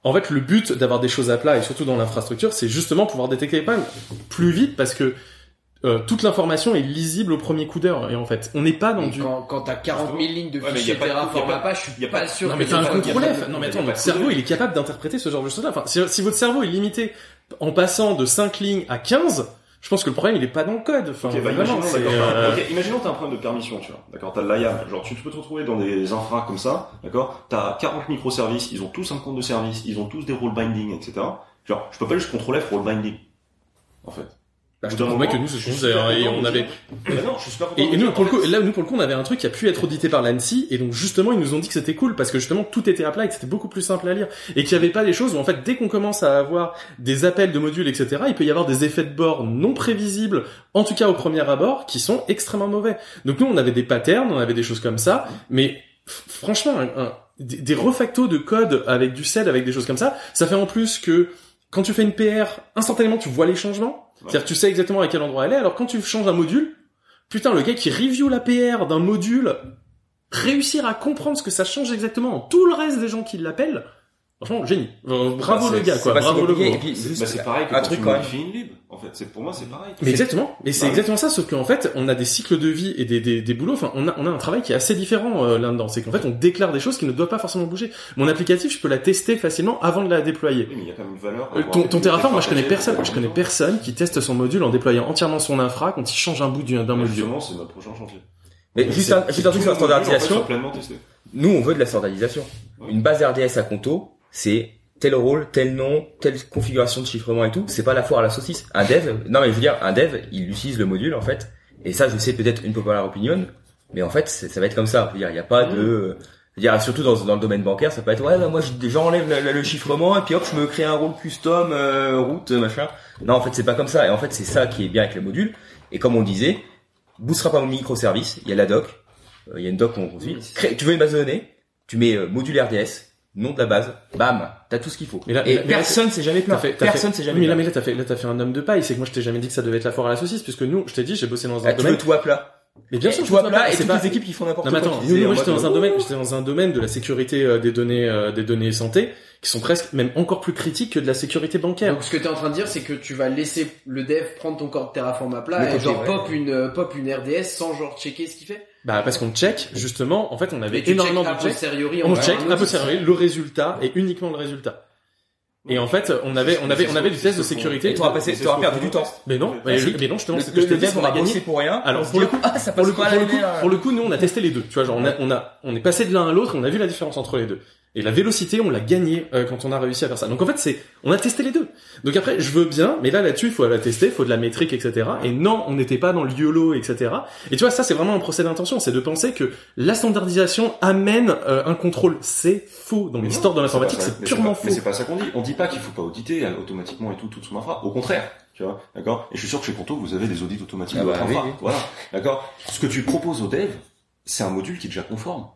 Speaker 11: en fait, le but d'avoir des choses à plat et surtout dans l'infrastructure, c'est justement pouvoir détecter les problèmes plus vite parce que, euh, toute l'information est lisible au premier coup d'heure. Et en fait, on n'est pas dans
Speaker 15: Mais
Speaker 11: du...
Speaker 15: quand, quand t'as 40 000 lignes de
Speaker 8: Ouais,
Speaker 15: fichiers
Speaker 8: de-
Speaker 15: Terraform
Speaker 8: pas-
Speaker 15: page, je suis
Speaker 8: y a
Speaker 15: pas
Speaker 8: pas-
Speaker 15: sûr
Speaker 11: Non
Speaker 15: que
Speaker 11: mais t'as un contrôle Non mais attends, notre cerveau il est capable d'interpréter ce genre de choses-là. Enfin, si, si votre cerveau est limité en passant de 5 lignes à 15, je pense que le problème il est pas dans le code. Enfin,
Speaker 8: bah, imaginons,
Speaker 11: euh,
Speaker 8: ok, imaginons t'as un problème de permission, tu vois. D'accord, t'as l'IAM. Genre, tu, peux te retrouver dans des infras comme ça, d'accord. T'as 40 microservices, ils ont tous un compte de service, ils ont tous des role binding, etc. Genre, je peux pas juste contrôler F role binding. En fait.
Speaker 11: Bah, je te promets que nous, c'est ce
Speaker 8: super
Speaker 11: hein, et on avait-
Speaker 8: Bah non, je suis content
Speaker 11: Et, nous, pour le coup, là, nous, pour le coup, on avait un truc qui a pu être audité par l'ANSI, et donc, justement, ils nous ont dit que c'était cool, parce que justement, tout était à plat et que c'était beaucoup plus simple à lire. Et qu'il n'y avait pas des choses où, en fait, dès qu'on commence à avoir des appels de modules, etc., il peut y avoir des effets de bord non prévisibles, en tout cas au premier abord, qui sont extrêmement mauvais. Donc nous, on avait des patterns, on avait des choses comme ça, mais franchement, un- un- des, des refactos de code avec du sed, avec des choses comme ça, ça fait en plus que quand tu fais une PR, instantanément, tu vois les changements. C'est-à-dire tu sais exactement à quel endroit elle est, alors quand tu changes un module, putain, le gars qui review la PR d'un module, réussir à comprendre ce que ça change exactement en tout le reste des gens qui l'appellent, franchement, génie. Bravo
Speaker 14: Bah,
Speaker 11: le gars, quoi. Bravo le
Speaker 14: puis,
Speaker 8: C'est
Speaker 14: juste
Speaker 8: bah, c'est pareil que
Speaker 14: un
Speaker 8: quand
Speaker 14: truc
Speaker 8: tu
Speaker 14: quand
Speaker 8: une lib. En fait, c'est pour moi, c'est pareil.
Speaker 11: Mais exactement. Et c'est
Speaker 8: Bah,
Speaker 11: exactement ça, sauf qu'en fait, on a des cycles de vie et des, des, des boulots. Enfin, on a, on a un travail qui est assez différent euh, là-dedans. C'est qu'en fait, on déclare des choses qui ne doivent pas forcément bouger. Mon applicatif, je peux la tester facilement avant de la déployer.
Speaker 8: Oui, mais il y a quand même une valeur. à
Speaker 11: Euh, ton, ton Terraform, moi je connais personne, je connais personne qui teste son module en déployant entièrement son infra quand il change un bout du- d'un
Speaker 8: Bah,
Speaker 11: module.
Speaker 8: Justement, c'est notre prochain chantier.
Speaker 14: Mais juste
Speaker 8: c'est-
Speaker 14: un, juste un truc sur la standardisation. Nous, on veut de la standardisation. Une base RDS à Conto, c'est tel rôle, tel nom, telle configuration de chiffrement et tout. C'est pas la foire à la saucisse. Un dev, non mais je veux dire, un dev, il utilise le module en fait. Et ça, je sais peut-être une populaire opinion, mais en fait, ça va être comme ça. Je veux dire, il y a pas de, je veux dire, surtout dans, dans le domaine bancaire, ça peut être ouais, bah, moi je- j'enlève le, le chiffrement et puis hop, je me crée un rôle custom, euh, route, machin. Non, en fait, c'est pas comme ça. Et en fait, c'est ça qui est bien avec le module. Et comme on disait, Bootstrap un microservice, il y a la doc, euh, il y a une doc qu'on. Crée- tu veux une base de données, tu mets euh, module RDS, nom de la base, bam, t'as tout ce qu'il faut.
Speaker 11: Mais là-
Speaker 14: et
Speaker 11: mais là-
Speaker 14: personne s'est jamais plaint.
Speaker 11: fait-
Speaker 14: Personne s'est jamais
Speaker 11: Oui, mais là, mais là, t'as fait, là, t'as fait un homme de paille. C'est que moi, je t'ai jamais dit que ça devait être la foire à la saucisse, puisque nous, je t'ai dit, j'ai bossé dans un
Speaker 14: Ah, tu
Speaker 11: domaine.
Speaker 14: veux tout à plat.
Speaker 11: Mais bien
Speaker 14: Et
Speaker 11: sûr,
Speaker 14: tout
Speaker 11: je tout
Speaker 14: plat, et
Speaker 11: c'est
Speaker 14: toutes
Speaker 11: pas-
Speaker 14: les équipes qui font n'importe
Speaker 11: Non, mais
Speaker 14: quoi,
Speaker 11: attends, nous, moi,
Speaker 14: en
Speaker 11: j'étais dans un
Speaker 14: oh,
Speaker 11: domaine, j'étais dans un domaine de la sécurité euh, des données, euh, des données santé, qui sont presque même encore plus critiques que de la sécurité bancaire.
Speaker 15: Donc ce que tu es en train de dire, c'est que tu vas laisser le dev prendre ton corps de Terraform à plat et genre pop une euh, pop une RDS sans genre checker ce qu'il fait.
Speaker 11: Bah parce qu'on check justement, en fait on avait
Speaker 15: tu
Speaker 11: énormément de
Speaker 15: a
Speaker 11: check.
Speaker 15: posteriori,
Speaker 11: on
Speaker 15: on
Speaker 11: check a posteriori le résultat et uniquement le résultat. Et en fait, on avait, on avait, on avait du test de sécurité.
Speaker 14: Et t'auras passé- t'auras perdu du temps.
Speaker 11: Mais non, mais, mais non, justement, c'est ce que je t'ai dit,
Speaker 14: dev,
Speaker 11: on a gagné
Speaker 14: pour rien.
Speaker 11: Alors pour le coup,
Speaker 14: ah, ça
Speaker 11: pour le
Speaker 14: passe
Speaker 11: pour le coup,
Speaker 14: là.
Speaker 11: pour le coup, nous on a testé les deux. Tu vois, genre on a, on a, on est passé de l'un à l'autre, on a vu la différence entre les deux. Et la vélocité, on l'a gagné euh, quand on a réussi à faire ça. Donc en fait, c'est, on a testé les deux. Donc après, je veux bien, mais là là-dessus, il faut la tester, il faut de la métrique, etc. Et non, on n'était pas dans le YOLO, etc. Et tu vois, ça c'est vraiment un procès d'intention, c'est de penser que la standardisation amène euh, un contrôle. C'est faux. Dans l'histoire de l'informatique, c'est purement
Speaker 8: pas-
Speaker 11: faux.
Speaker 8: Mais c'est pas ça qu'on dit. On dit pas qu'il faut pas auditer euh, automatiquement et tout, toute son infra. Au contraire, tu vois, d'accord? Et je suis sûr que chez Conto, vous avez des audits automatiques
Speaker 14: Ah
Speaker 8: de
Speaker 14: bah
Speaker 8: votre
Speaker 14: oui,
Speaker 8: infra.
Speaker 14: oui.
Speaker 8: Voilà, d'accord? Ce que tu proposes au dev, c'est un module qui est déjà conforme.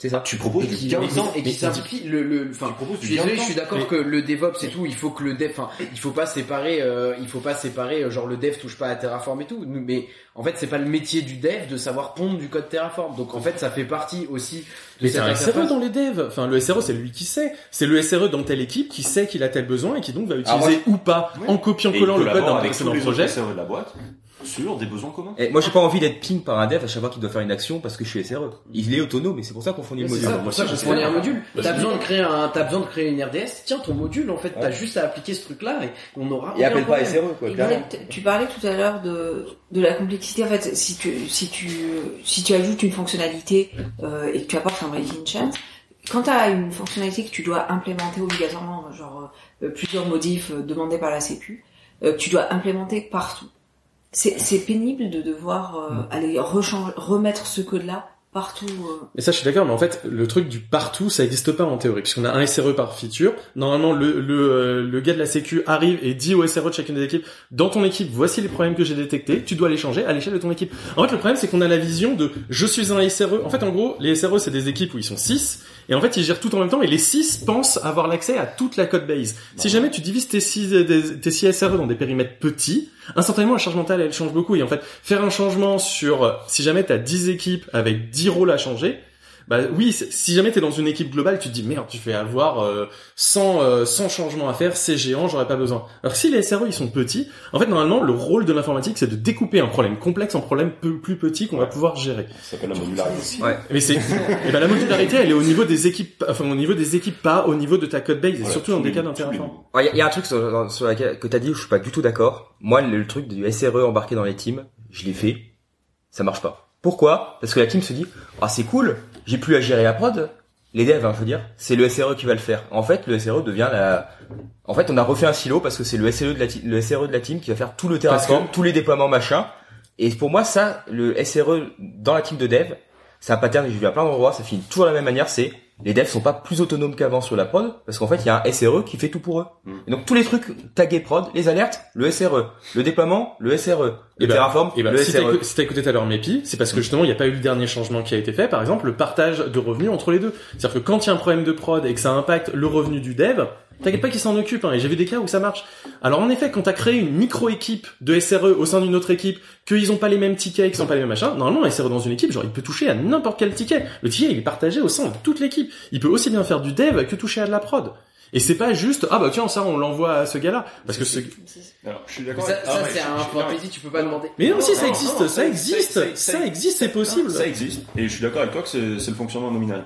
Speaker 14: C'est ça.
Speaker 8: Tu proposes
Speaker 15: et
Speaker 8: du
Speaker 15: qui,
Speaker 8: gain de
Speaker 15: et qui simplifie le, le, enfin,
Speaker 8: proposes
Speaker 15: je
Speaker 8: du
Speaker 15: suis désolé, je suis d'accord
Speaker 8: Mais-
Speaker 15: que le DevOps et tout, il faut que le dev, enfin, il faut pas séparer, euh, il faut pas séparer, euh, genre le dev touche pas à Terraform et tout, mais en fait, c'est pas le métier du dev de savoir pondre du code Terraform, donc en fait, ça fait partie aussi de
Speaker 11: Mais c'est
Speaker 15: cette
Speaker 11: un SRE
Speaker 15: interface.
Speaker 11: dans les devs. Enfin, le SRE, c'est lui qui sait. C'est le SRE dans telle équipe qui sait qu'il a tel besoin et qui donc va
Speaker 8: Alors
Speaker 11: utiliser
Speaker 8: moi,
Speaker 11: ou pas, en copiant-collant le code
Speaker 8: avec tous
Speaker 11: précédent projet.
Speaker 8: SRE de la boîte sur des besoins communs.
Speaker 14: Et moi j'ai pas envie d'être ping par un dev à chaque fois qu'il doit faire une action parce que je suis SRE. Il est autonome et c'est pour ça qu'on fournit le
Speaker 15: C'est
Speaker 14: module.
Speaker 15: ça, pour ça qu'on fournit un module. T'as besoin de créer un, t'as besoin de créer une RDS. Tiens, ton module, en fait, t'as juste à appliquer ce truc-là et on aura.
Speaker 14: Et appelle pas. SRE quoi, clairement.
Speaker 12: Greg, tu parlais tout à l'heure de, de la complexité. En fait, si tu, si tu, si tu ajoutes une fonctionnalité euh, et que tu apportes un breaking chance, quand tu as une fonctionnalité que tu dois implémenter obligatoirement, genre euh, plusieurs modifs euh, demandés par la Sécu, euh, que tu dois implémenter partout. C'est c'est pénible de devoir euh, aller remettre ce code-là partout. euh.
Speaker 11: Mais ça, je suis d'accord, mais en fait, le truc du partout, ça n'existe pas en théorie, puisqu'on a un SRE par feature. Normalement, le, le, euh, le gars de la sécu arrive et dit au SRE de chacune des équipes, dans ton équipe, voici les problèmes que j'ai détectés, tu dois les changer à l'échelle de ton équipe. En fait, le problème, c'est qu'on a la vision de, je suis un SRE. En fait, en gros, les SRE, c'est des équipes où ils sont 6, et en fait, ils gèrent tout en même temps, et les 6 pensent avoir l'accès à toute la code base. Si jamais tu divises tes 6, tes 6 SRE dans des périmètres petits, instantanément, la charge mentale, elle change beaucoup, et en fait, faire un changement sur, euh, si jamais t'as 10 équipes avec 10 rôles à changer, bah oui, si jamais t'es dans une équipe globale, tu te dis merde, tu fais avoir euh, 100 euh, 100 changements à faire, c'est géant, j'aurais pas besoin. Alors si les SRE ils sont petits, en fait normalement le rôle de l'informatique c'est de découper un problème complexe en problèmes peu- plus petits qu'on va pouvoir gérer.
Speaker 8: Ça s'appelle la modularité.
Speaker 14: Ouais.
Speaker 11: Mais c'est et ben la modularité elle est au niveau des équipes enfin au niveau des équipes pas au niveau de ta code base et
Speaker 8: Voilà,
Speaker 11: surtout dans des cas d'Terraform.
Speaker 14: Il y, a- y a un truc sur, sur laquelle que t'as dit où je suis pas du tout d'accord. Moi, le, le truc du SRE embarqué dans les teams, je l'ai fait, ça marche pas. Pourquoi? Parce que la team se dit, ah c'est cool, j'ai plus à gérer la prod. Les devs, hein, je veux dire, c'est le SRE qui va le faire. En fait, le SRE devient la. En fait, on a refait un silo parce que c'est le SRE de la ti- le SRE de la team qui va faire tout le Terraform, tous les déploiements machin. Et pour moi, ça, le SRE dans la team de dev, c'est un pattern que j'ai vu à plein d'endroits, ça finit toujours de la même manière, c'est les devs sont pas plus autonomes qu'avant sur la prod, parce qu'en fait, il y a un SRE qui fait tout pour eux. Et donc, tous les trucs tagués prod, les alertes, le SRE. Le déploiement, le SRE. Le
Speaker 11: Et ben,
Speaker 14: Terraform,
Speaker 11: et ben,
Speaker 14: le
Speaker 11: si
Speaker 14: SRE.
Speaker 11: écou- si t'as écouté tout à l'heure Mépi, c'est parce que justement il n'y a pas eu le dernier changement qui a été fait, par exemple le partage de revenus entre les deux. C'est-à-dire que quand il y a un problème de prod et que ça impacte le revenu du dev, t'inquiète pas qu'il s'en occupe, hein, et j'ai vu des cas où ça marche. Alors en effet, quand t'as créé une micro-équipe de SRE au sein d'une autre équipe, qu'ils ont pas les mêmes tickets, qu'ils ont pas les mêmes machins, normalement un SRE dans une équipe, genre il peut toucher à n'importe quel ticket. Le ticket il est partagé au sein de toute l'équipe. Il peut aussi bien faire du dev que toucher à de la prod. Et c'est pas juste ah bah tiens ça on l'envoie à ce gars-là parce que ce
Speaker 8: Alors, je suis
Speaker 15: Mais
Speaker 8: d'accord.
Speaker 15: ça,
Speaker 8: avec-
Speaker 15: ça
Speaker 8: Ah,
Speaker 15: c'est un fantasy, tu peux pas demander.
Speaker 11: Mais non, si ça
Speaker 8: non,
Speaker 11: existe,
Speaker 8: non,
Speaker 11: ça existe, ça existe, c'est possible.
Speaker 8: Ça existe. Et je suis d'accord avec toi que c'est le fonctionnement nominal.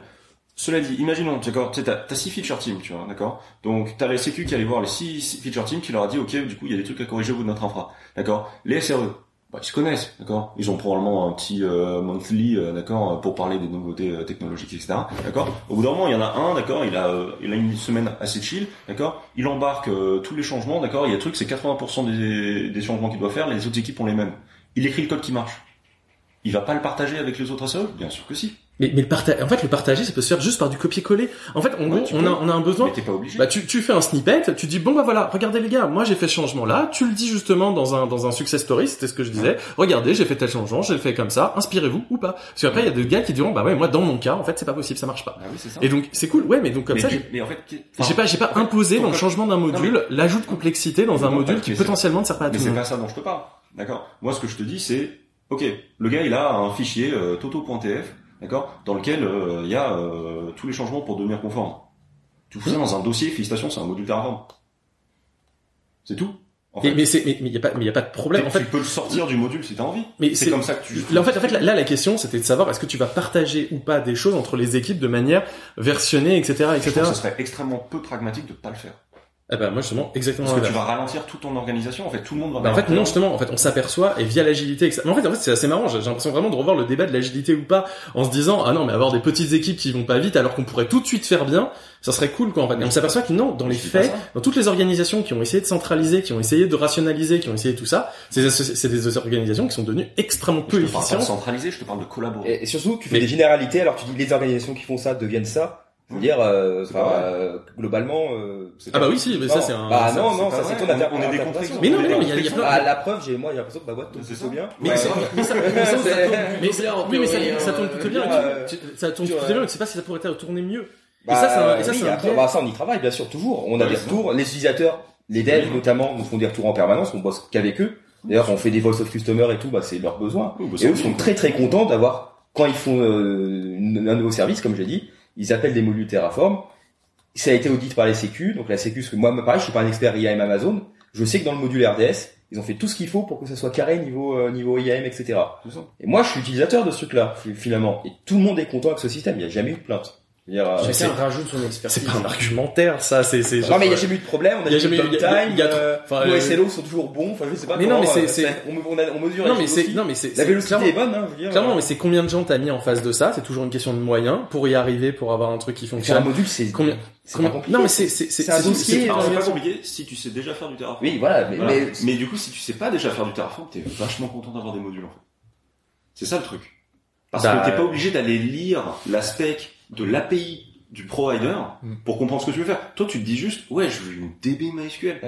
Speaker 8: Cela dit, imaginons, d'accord, tu t'as six feature teams, tu vois, d'accord? Donc, t'as les sécu qui allait voir les six feature teams qui leur a dit, ok, du coup, il y a des trucs à corriger au bout de notre infra. D'accord? Les SRE. Bah, ils se connaissent, d'accord? Ils ont probablement un petit, euh, monthly, euh, d'accord, pour parler des nouveautés euh, technologiques, etc. D'accord? Au bout d'un moment, il y en a un, d'accord, il a, euh, il a une semaine assez chill, d'accord? Il embarque euh, tous les changements, d'accord? Il y a un truc, c'est 80% des, des changements qu'il doit faire, les autres équipes ont les mêmes. Il écrit le code qui marche. Il va pas le partager avec les autres SRE Bien sûr que si.
Speaker 11: Mais, mais le partage, en fait, le partager, ça peut se faire juste par du copier-coller. En fait, en
Speaker 8: Ouais,
Speaker 11: gros, on
Speaker 8: peux.
Speaker 11: a, on a un besoin.
Speaker 8: Mais t'es pas obligé.
Speaker 11: Bah, tu, tu fais un snippet, tu dis, bon, bah voilà, regardez les gars, moi j'ai fait ce changement-là, tu le dis justement dans un, dans un success story, c'était ce que je disais, regardez, j'ai fait tel changement, j'ai fait comme ça, inspirez-vous ou pas. Parce qu'après, il y a des gars qui diront, bah ouais, moi, dans mon cas, en fait, c'est pas possible, ça marche pas.
Speaker 8: Ah oui, ça.
Speaker 11: Et donc, c'est cool, ouais, mais donc comme
Speaker 8: mais,
Speaker 11: ça, j'ai
Speaker 8: mais en fait, qui-
Speaker 11: j'ai pas, j'ai pas imposé dans le changement d'un module
Speaker 8: mais-
Speaker 11: l'ajout de complexité dans un module
Speaker 8: mais
Speaker 11: qui potentiellement ne sert pas à
Speaker 8: Mais
Speaker 11: tout le
Speaker 8: c'est pas ça dont je te parle. D'accord Moi, ce que je te dis, c'est, ok, le gars, il a un fichier euh, toto.tf, d'accord, dans lequel euh, il y a euh, tous les changements pour devenir conforme. Tu fous ça dans un dossier, félicitations, c'est un module Terraform. C'est tout. En
Speaker 11: Mais,
Speaker 8: fait.
Speaker 11: mais c'est, mais mais y a pas, a de problème. Fait,
Speaker 8: tu peux le sortir du module si t'as envie.
Speaker 11: Mais
Speaker 8: c'est comme ça que tu.
Speaker 11: Là, en fait, en fait, là, la question, c'était de savoir est-ce que tu vas partager ou pas des choses entre les équipes de manière versionnée, etc.,
Speaker 8: Je
Speaker 11: etc.
Speaker 8: pense que ce serait extrêmement peu pragmatique de pas le faire.
Speaker 11: Eh ben, moi, justement, exactement.
Speaker 8: Parce que tu vas ralentir toute ton organisation. En fait, tout le monde va.
Speaker 11: Bah, en fait,
Speaker 8: ralentir.
Speaker 11: non, justement, en fait, on s'aperçoit, et via l'agilité, etc. Mais en fait, en fait, c'est assez marrant, j'ai l'impression vraiment de revoir le débat de l'agilité ou pas, en se disant, ah non, mais avoir des petites équipes qui vont pas vite, alors qu'on pourrait tout de suite faire bien, ça serait cool, quoi, en fait. Et on s'aperçoit que non, dans les
Speaker 8: je
Speaker 11: faits, dans toutes les organisations qui ont essayé de centraliser, qui ont essayé de rationaliser, qui ont essayé tout ça, c'est des, associ- c'est des organisations qui sont devenues extrêmement peu
Speaker 8: Je te parle pas de
Speaker 11: efficientes.
Speaker 8: centraliser, je te parle de collaborer.
Speaker 14: Et, et surtout, tu fais
Speaker 11: Mais-
Speaker 14: des généralités, alors tu dis les organisations qui font ça deviennent ça. C'est-à-dire, euh,
Speaker 8: C'est
Speaker 14: enfin,
Speaker 8: pas vrai.
Speaker 14: euh, globalement, euh, c'est
Speaker 11: Ah bah oui, si, mais ça, c'est un-
Speaker 14: Bah
Speaker 11: ça,
Speaker 14: non, non, ça c'est ton
Speaker 8: On-
Speaker 14: inter-
Speaker 8: on est des
Speaker 14: interprétation.
Speaker 8: contre-exemples.
Speaker 11: Mais non, mais non, mais il y a- il y a plein-
Speaker 14: Ah, la preuve, j'ai, moi, j'ai l'impression que ma boîte tourne
Speaker 8: C'est
Speaker 14: plutôt
Speaker 8: ça.
Speaker 14: bien.
Speaker 11: Mais,
Speaker 14: Ouais.
Speaker 11: ça, mais, ça, mais ça, ça tourne- mais ça- oui, mais ça, ça tourne plutôt bien.
Speaker 14: Euh,
Speaker 11: Ça tourne plutôt bien, mais tu sais pas si ça pourrait être tourner mieux. Et
Speaker 14: Bah,
Speaker 11: ça, c'est un, et ça,
Speaker 14: bah, ça, on y travaille, bien sûr, toujours. On a des retours. Les utilisateurs, les devs, notamment, nous font des retours en permanence. On bosse qu'avec eux. D'ailleurs, on fait des voice of customer et tout, bah, c'est leurs besoins.
Speaker 8: Bah,
Speaker 14: Et eux sont très très contents d'avoir, quand ils font euh, un nouveau service, comme j'ai dit, ils appellent des modules Terraform. Ça a été audité par les sécu. Donc la sécu, parce que moi, pareil, je suis pas un expert IAM Amazon. Je sais que dans le module RDS, ils ont fait tout ce qu'il faut pour que ça soit carré niveau euh, niveau IAM, etc. Et moi, je suis utilisateur de ce truc-là, fi- finalement. Et tout le monde est content avec ce système. Il n'y a jamais eu de plainte. Dire, euh,
Speaker 15: Chacun rajoute son expertise.
Speaker 11: C'est pas un argumentaire, ça, c'est, c'est
Speaker 14: non
Speaker 11: genre,
Speaker 14: mais il n'y a
Speaker 11: euh,
Speaker 14: jamais eu de problème, on a
Speaker 11: y a
Speaker 14: jamais eu de
Speaker 11: il y a-
Speaker 14: euh,
Speaker 11: enfin,
Speaker 14: nos
Speaker 11: euh,
Speaker 14: SLO sont toujours bons, enfin je sais pas
Speaker 11: Mais non, mais c'est-
Speaker 14: euh,
Speaker 11: c'est-
Speaker 14: on, on, a- on mesure
Speaker 11: Non mais c'est non mais c'est
Speaker 14: La
Speaker 11: c'est-
Speaker 14: vélocité
Speaker 11: clairement-
Speaker 14: est bonne, hein, je veux dire.
Speaker 11: Clairement, mais c'est combien de gens t'as mis en face de ça? C'est toujours une question de moyens pour y arriver, pour avoir un truc qui
Speaker 14: Sur un
Speaker 11: fonctionne.
Speaker 14: module, c'est
Speaker 11: Combien
Speaker 14: c'est
Speaker 11: combien-
Speaker 14: pas compliqué.
Speaker 11: Non mais c'est c'est
Speaker 14: C'est un
Speaker 11: c'est-
Speaker 14: dossier,
Speaker 11: c'est-
Speaker 8: pas compliqué si tu sais déjà faire du Terraform.
Speaker 14: Oui, voilà, mais,
Speaker 8: Voilà.
Speaker 14: mais
Speaker 8: Mais du coup, si tu sais pas déjà faire du Terraform, t'es vachement content d'avoir des modules en fait. C'est ça le truc. Parce
Speaker 11: Bah,
Speaker 8: que t'es pas obligé d'aller lire la spec de l'API du provider
Speaker 11: Mm.
Speaker 8: pour comprendre ce que tu veux faire. Toi, tu te dis juste, ouais, je veux une DB MySQL.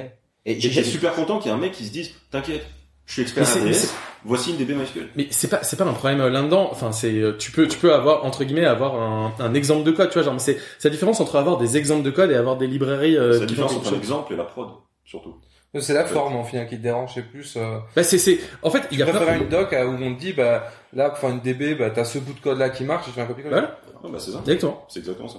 Speaker 14: et
Speaker 8: Et
Speaker 14: j'ai
Speaker 8: j'étais super content qu'il y ait un mec qui se dise, t'inquiète, je suis expert
Speaker 11: c'est-
Speaker 8: voici une DB MySQL.
Speaker 11: Mais c'est pas c'est pas un problème euh, là-dedans. Enfin c'est euh, tu peux tu peux avoir entre guillemets avoir un, un exemple de code. Tu vois genre c'est la différence entre avoir des exemples de code et avoir des librairies. euh,
Speaker 8: C'est la différence entre
Speaker 11: chose.
Speaker 8: l'exemple et la prod, surtout.
Speaker 6: C'est la forme, en final, qui te dérange, c'est plus, euh,
Speaker 11: Bah c'est c'est en fait il y a plein-
Speaker 6: préfère une doc où on te dit, bah, là, pour faire une DB, bah, t'as ce bout de code là qui marche, je fais un copier-coller.
Speaker 11: Voilà.
Speaker 8: Ah, bah, c'est ça.
Speaker 11: Exactement.
Speaker 8: C'est exactement ça.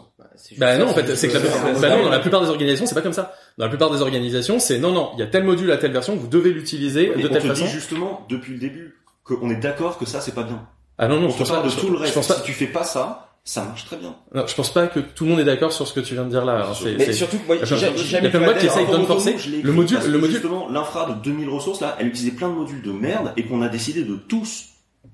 Speaker 11: Bah non, en fait,
Speaker 6: c'est
Speaker 11: que la plupart, bah non, dans la plupart des organisations, c'est pas comme ça. Dans la plupart des organisations, c'est non, non, il y a tel module à telle version, vous devez l'utiliser
Speaker 8: Et
Speaker 11: de
Speaker 8: on
Speaker 11: telle
Speaker 8: te
Speaker 11: façon.
Speaker 8: dit justement, depuis le début, qu'on est d'accord que ça, c'est pas bien.
Speaker 11: Ah non, non,
Speaker 8: On
Speaker 11: je
Speaker 8: te
Speaker 11: pense
Speaker 8: parle
Speaker 11: pas.
Speaker 8: de tout le
Speaker 11: je
Speaker 8: reste.
Speaker 11: pense pas.
Speaker 8: Si tu fais pas ça, ça marche très bien.
Speaker 11: Non, je pense pas que tout le monde est d'accord sur ce que tu viens de dire là. hein. C'est-
Speaker 14: Mais surtout que moi, j'ai jamais vu
Speaker 11: boîtes qui de forcer. Le module, le.
Speaker 8: Justement, l'infra de 2000 ressources, là, elle utilisait plein de modules de merde et qu'on a décidé de tous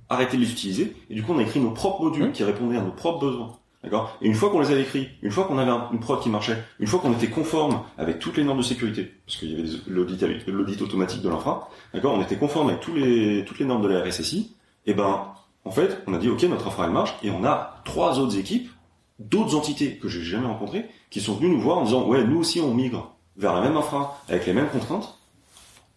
Speaker 8: arrêter de les utiliser. Et du coup, on a écrit nos propres modules
Speaker 11: Hum.
Speaker 8: qui répondaient à nos propres besoins. D'accord? Et une fois qu'on les avait écrits, une fois qu'on avait un- une prod qui marchait, une fois qu'on était conforme avec toutes les normes de sécurité, parce qu'il y avait l'audit automatique de l'infra, d'accord? On était conforme avec tous les, toutes les normes de la RSSI, et ben, en fait, on a dit, ok, notre infra elle marche, et on a trois autres équipes, d'autres entités que j'ai jamais rencontrées, qui sont venues nous voir en disant, ouais, nous aussi on migre vers la même infra, avec les mêmes contraintes,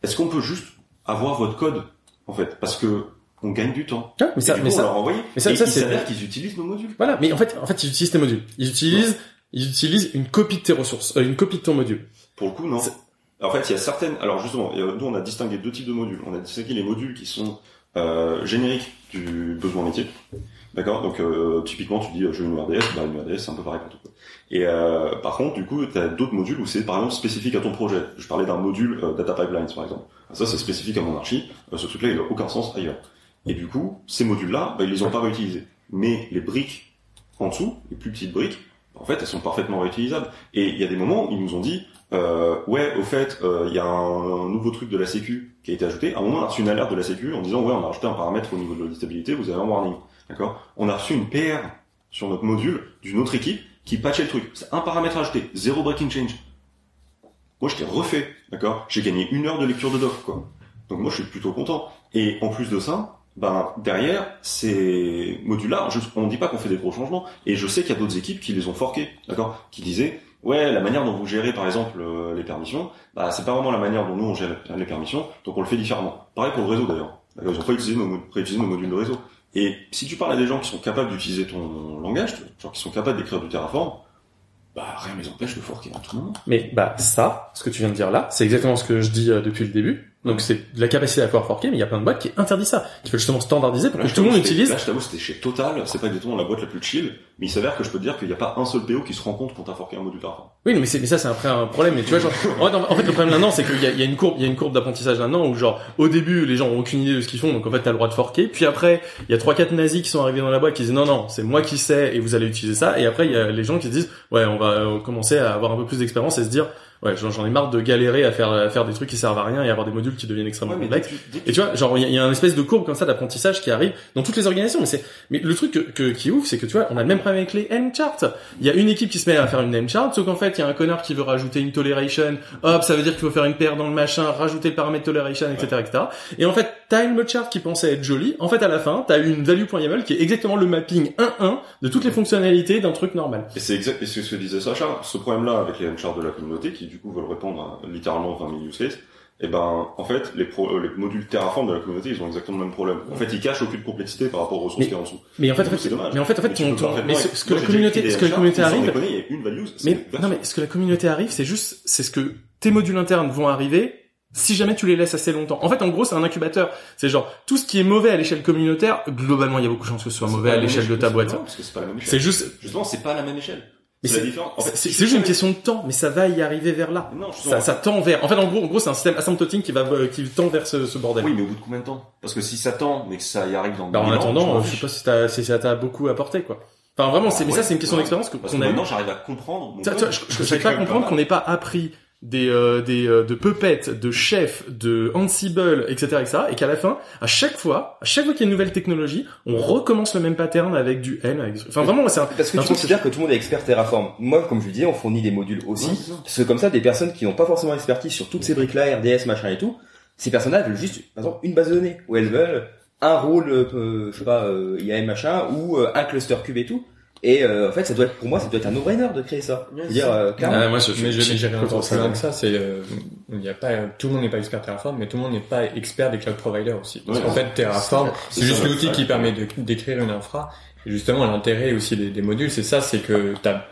Speaker 8: est-ce qu'on peut juste avoir votre code, en fait? Parce que on gagne du temps.
Speaker 11: Ah, mais ça-
Speaker 8: du
Speaker 11: mais
Speaker 8: coup,
Speaker 11: ça-
Speaker 8: on leur a envoyé.
Speaker 11: mais ça-
Speaker 8: et
Speaker 11: ça, c'est-
Speaker 8: qu'ils utilisent nos modules.
Speaker 11: Voilà, mais en fait, en fait, ils utilisent tes modules. Ils utilisent, ils utilisent une copie de tes ressources, euh, une copie de ton module.
Speaker 8: Pour le coup, non. En fait, il y a certaines. Alors justement, a- nous on a distingué deux types de modules. On a distingué les modules qui sont euh, génériques du besoin métier. D'accord? Donc euh, typiquement, tu dis euh, je veux une URDS, bah une URDS c'est un peu pareil pour tout. Et euh, par contre, du coup, tu as d'autres modules où c'est par exemple spécifique à ton projet. Je parlais d'un module euh, data pipelines par exemple. Ça c'est spécifique à mon archi. Ce truc-là, il a aucun sens ailleurs. Et du coup, ces modules-là, bah, ils les ont pas réutilisés. Mais les briques en dessous, les plus petites briques, en fait, elles sont parfaitement réutilisables. Et il y a des moments où ils nous ont dit, euh, ouais, au fait, euh, il y a un, nouveau truc de la Sécu qui a été ajouté. À un moment, on a reçu une alerte de la Sécu en disant, ouais, on a rajouté un paramètre au niveau de l'auditabilité, vous avez un warning. D'accord? On a reçu une PR sur notre module d'une autre équipe qui patchait le truc. C'est un paramètre ajouté, zéro breaking change. Moi, je t'ai refait, d'accord? J'ai gagné une heure de lecture de doc, quoi. Donc moi, je suis plutôt content. Et en plus de ça, ben derrière ces modules-là, on ne dit pas qu'on fait des gros changements. Et je sais qu'il y a d'autres équipes qui les ont forqués, d'accord, qui disaient ouais la manière dont vous gérez par exemple euh, les permissions, bah c'est pas vraiment la manière dont nous on gère les permissions, donc on le fait différemment. Pareil pour le réseau d'ailleurs. Ils ont pas utilisé nos, mo- pas utilisé nos modules de réseau. Et si tu parles à des gens qui sont capables d'utiliser ton langage, genre qui sont capables d'écrire du Terraform, bah rien ne les empêche de forquer à tout moment.
Speaker 11: Mais bah ça, ce que tu viens de dire là, c'est exactement ce que je dis euh, depuis le début. Donc c'est de la capacité à pouvoir forquer, mais il y a plein de boîtes qui interdisent ça, qui veulent justement standardiser pour
Speaker 8: Là,
Speaker 11: que tout le monde utilise.
Speaker 8: Là, je t'avoue, c'était chez Total. C'est pas exactement la boîte la plus chill, mais il s'avère que je peux te dire qu'il n'y a pas un seul PO qui se rend compte quand t'as forqué un module.
Speaker 11: Oui, mais, mais ça c'est après un problème. Mais tu vois, genre, en, fait, en fait, le problème là-dedans, c'est qu'il y a, il y a une courbe, il y a une courbe d'apprentissage là-dedans où genre, au début, les gens ont aucune idée de ce qu'ils font, donc en fait, t'as le droit de forquer. Puis après, il y a trois quatre nazis qui sont arrivés dans la boîte qui disent non, non, c'est moi qui sais et vous allez utiliser ça. Et après, il y a les gens qui se disent ouais, on va euh, commencer à avoir un peu plus d'expérience et se dire ouais, j'en j'en ai marre de galérer à faire à faire des trucs qui servent à rien et à avoir des modules qui deviennent extrêmement
Speaker 8: Ouais,
Speaker 11: complexes.
Speaker 8: dès dès
Speaker 11: Et tu vois, genre, il y, y a un espèce de courbe comme ça d'apprentissage qui arrive dans toutes les organisations. Mais c'est, mais le truc que, que- qui est ouf, c'est que tu vois, on a le même problème avec les name charts. Il y a une équipe qui se met à faire une name chart, sauf qu'en fait, il y a un connard qui veut rajouter une toleration. Hop, ça veut dire qu'il faut faire une paire dans le machin, rajouter le paramètre toleration, etc., etc. Et en fait, t'as une mode chart qui pensait être jolie. En fait, à la fin, t'as une value.yaml qui est exactement le mapping 1-1 de toutes les fonctionnalités d'un truc normal.
Speaker 8: Et c'est exact, et c'est ce que disait Sacha, ce problème-là avec les charts de la communauté, qui du coup veulent répondre à littéralement 20 000 use cases, et ben, en fait, les, pro- euh, les modules Terraform de la communauté, ils ont exactement le même problème. En fait, ils cachent aucune complexité par rapport aux ressources qui est en dessous.
Speaker 11: mais en fait,
Speaker 8: c'est dommage.
Speaker 11: mais en fait, en fait, mais ce- que la communauté- ce que la communauté arrive- Mais non, mais ce que la communauté arrive, c'est juste, c'est ce que tes modules internes vont arriver si jamais tu les laisses assez longtemps. En fait, en gros, c'est un incubateur. C'est genre tout ce qui est mauvais à l'échelle communautaire, globalement, il y a beaucoup de chances que ce soit mauvais à l'échelle de ta boîte.
Speaker 8: non, parce que c'est pas la même échelle.
Speaker 11: C'est juste,
Speaker 8: Justement, c'est pas la même échelle. C'est. En fait,
Speaker 11: juste une question de temps, mais ça va y arriver vers là.
Speaker 8: Non,
Speaker 11: ça,
Speaker 8: justement.
Speaker 11: ça tend vers. En fait, en gros, en gros, c'est un système asymptotique qui va, euh, qui tend vers ce, ce bordel.
Speaker 8: Oui, mais au bout de combien de temps? Parce que si ça tend, mais que ça y arrive dans
Speaker 11: Bah, en
Speaker 8: 1000 ans,
Speaker 11: attendant,
Speaker 8: je
Speaker 11: je sais pas si, t'as- si ça t'a beaucoup apporté, quoi. Enfin, vraiment, c'est, mais
Speaker 8: Ouais,
Speaker 11: ça, c'est une question
Speaker 8: ouais.
Speaker 11: d'expérience qu'on
Speaker 8: que
Speaker 11: a
Speaker 8: maintenant, j'arrive à comprendre. mon
Speaker 11: je, je, pas comprendre qu'on n'ait pas appris des euh, des euh, de Puppet, de Chef, de Ansible, etc., etc., et qu'à la fin, à chaque fois, à chaque fois qu'il y a une nouvelle technologie, on recommence le même pattern avec du N. Avec... Enfin, vraiment, c'est un.
Speaker 14: Parce que
Speaker 11: un
Speaker 14: tu considères que tout le monde est expert Terraform. Moi, comme je disais, on fournit des modules aussi. parce que comme ça, des personnes qui n'ont pas forcément expertise sur toutes ces briques-là, RDS, machin et tout, ces personnes-là veulent juste, par exemple, une base de données, où elles veulent un rôle, euh, je sais pas, euh, IAM machin, ou euh, un cluster cube et tout. Et euh, en fait, ça doit être, pour moi, ça doit être un no-brainer de créer ça. Veux dire, euh.
Speaker 11: Ah, moi, je-
Speaker 16: mais je
Speaker 11: je-
Speaker 16: mais j'irai
Speaker 11: je-
Speaker 16: encore
Speaker 11: je-
Speaker 16: plus loin que ça. C'est euh, il y a pas tout le monde n'est pas expert Terraform, mais tout le monde n'est pas expert des cloud providers aussi. Parce
Speaker 8: Ouais,
Speaker 16: qu'en fait, Terraform,
Speaker 8: c'est
Speaker 16: juste l'outil qui permet de d'écrire une infra. Et justement, l'intérêt aussi des, des modules, c'est ça, c'est que t'as,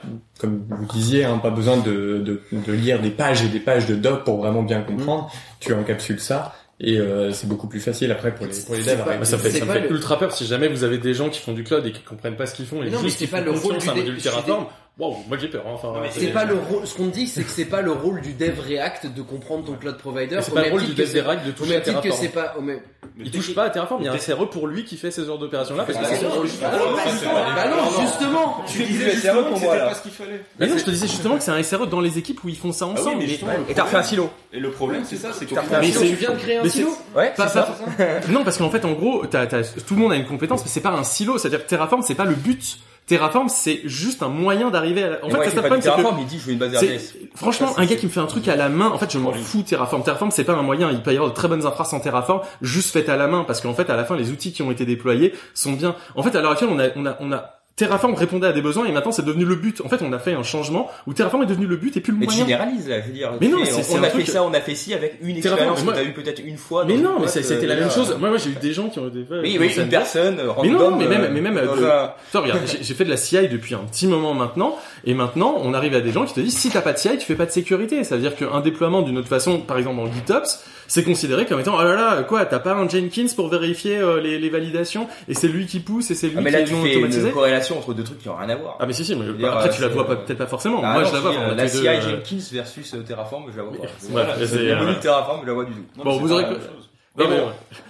Speaker 16: comme vous disiez, hein, pas besoin de, de, de lire des pages et des pages de doc pour vraiment bien comprendre. Tu encapsules ça. Et euh, c'est beaucoup plus facile après pour les pour les
Speaker 15: C'est
Speaker 16: devs.
Speaker 15: pas-
Speaker 11: ça fait, ça me fait
Speaker 15: le-
Speaker 11: ultra peur si jamais vous avez des gens qui font du cloud et qui comprennent pas ce qu'ils font et
Speaker 15: Mais non, mais
Speaker 11: juste
Speaker 15: c'est
Speaker 11: ils
Speaker 15: pas
Speaker 11: font
Speaker 15: le rôle du
Speaker 11: Terraform. Wow, moi j'ai peur. hein, Enfin,
Speaker 8: mais
Speaker 15: C'est pas le rôle, ce qu'on dit, c'est que c'est pas le rôle du dev React de comprendre ton cloud provider.
Speaker 11: Mais c'est pas le rôle du dev React de
Speaker 15: Au
Speaker 11: toucher à
Speaker 15: titre que
Speaker 11: Terraform.
Speaker 15: c'est pas, même,
Speaker 11: Il touche pas à Terraform, il y a un SRE pour lui qui fait ce genre d'opération là parce que
Speaker 15: Bah
Speaker 11: c'est
Speaker 15: non, bah non, bah non, justement.
Speaker 14: Tu dis le SRE pour moi, là.
Speaker 8: qu'il fallait.
Speaker 11: Mais non, je te disais justement que c'est un SRE dans les équipes où ils font ça ensemble.
Speaker 8: Ah oui, mais
Speaker 11: mais-
Speaker 8: justement, le
Speaker 14: Et t'as refait un silo.
Speaker 8: Et le problème, c'est ça, c'est que
Speaker 14: T'as refait un
Speaker 11: Mais
Speaker 14: silo.
Speaker 11: c'est-
Speaker 15: Tu viens de créer un
Speaker 11: mais c'est-
Speaker 15: silo
Speaker 14: Ouais,
Speaker 11: non, parce qu'en fait, en gros, t'as- t'as- tout le monde a une compétence, mais c'est pas un silo. C'est-à-dire que Terraform, c'est pas le but. Terraform, c'est juste un moyen d'arriver à. La... En fait,
Speaker 14: moi,
Speaker 11: ça,
Speaker 14: pas
Speaker 11: c'est que-
Speaker 14: Terraform, il dit je veux une base RDS.
Speaker 11: Franchement,
Speaker 14: Ça,
Speaker 11: un gars qui me fait un truc à la main, en fait, je m'en fous Terraform. Terraform, c'est pas un moyen. Il peut y avoir de très bonnes infras sans Terraform, juste faites à la main, parce qu'en fait, à la fin, les outils qui ont été déployés sont bien. En fait, à l'heure actuelle, on a, on a, on a Terraform répondait à des besoins et maintenant c'est devenu le but. En fait, on a fait un changement où Terraform est devenu le but et plus le
Speaker 14: Mais
Speaker 11: moyen.
Speaker 14: généralises là, je veux dire.
Speaker 11: Mais non,
Speaker 14: on, on a fait ça, on a fait ci avec une
Speaker 11: Terraform,
Speaker 14: expérience
Speaker 11: mais
Speaker 14: que t'as eu peut-être une fois.
Speaker 11: Mais non, mais c'était la
Speaker 14: euh,
Speaker 11: même
Speaker 14: là.
Speaker 11: chose. Moi, moi, j'ai eu des gens qui ont des.
Speaker 14: Oui, oui, une personne, euh,
Speaker 11: Mais non, mais même,
Speaker 14: euh,
Speaker 11: mais même,
Speaker 14: un-
Speaker 11: Toi, regarde, j'ai fait de la CI depuis un petit moment maintenant, et maintenant, on arrive à des gens qui te disent, si t'as pas de CI, tu fais pas de sécurité. Ça veut dire qu'un déploiement d'une autre façon, par exemple en GitOps, c'est considéré comme étant, oh là là, quoi, t'as pas un Jenkins pour vérifier euh, les, les validations, et c'est lui qui pousse, et c'est lui
Speaker 14: Ah, mais
Speaker 11: qui
Speaker 14: là, tu fais une corrélation entre deux trucs qui n'ont rien à voir.
Speaker 11: Ah mais si si, mais
Speaker 14: dire,
Speaker 11: après
Speaker 14: euh,
Speaker 11: tu la
Speaker 14: c'est-
Speaker 11: vois peut-être pas forcément.
Speaker 14: Ah
Speaker 11: Moi
Speaker 14: non,
Speaker 11: je la vois.
Speaker 14: euh, la CI
Speaker 11: euh,
Speaker 14: Jenkins versus euh, Terraform, je la vois pas.
Speaker 11: voilà,
Speaker 14: C'est
Speaker 11: euh,
Speaker 14: Terraform, je la vois du tout.
Speaker 11: Bon, vous aurez, Non, mais, ouais.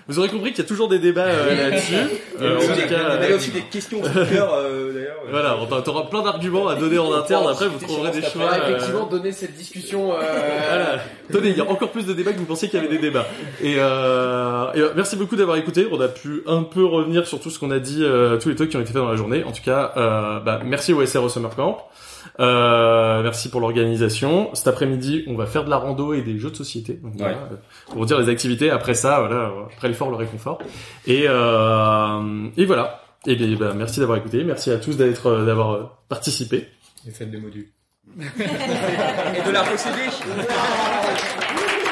Speaker 11: vous aurez compris qu'il y a toujours des débats euh, là-dessus. Euh, en tout cas,
Speaker 14: Il y avait
Speaker 11: euh,
Speaker 14: aussi des questions au cœur, euh, d'ailleurs.
Speaker 11: Voilà, on t'aura plein d'arguments à donner en interne. Après, vous trouverez des choix.
Speaker 15: Ah,
Speaker 11: euh,
Speaker 15: effectivement, donner cette discussion. euh,
Speaker 11: Voilà. Tenez, il y a encore plus de débats que vous pensiez qu'il y avait des débats. Et, euh, et, euh, merci beaucoup d'avoir écouté. On a pu un peu revenir sur tout ce qu'on a dit, euh, tous les trucs qui ont été faits dans la journée. En tout cas, euh, bah, merci au SRO Summer Camp. Euh, merci pour l'organisation. Cet après-midi, on va faire de la rando et des jeux de société. Donc, voilà, pour dire les activités. Après ça, voilà, après l'effort, le réconfort. Et, euh, et voilà. Et bien, bah, merci d'avoir écouté, merci à tous d'être, d'avoir participé.
Speaker 16: Et faites des modules.
Speaker 14: Et de la posséder.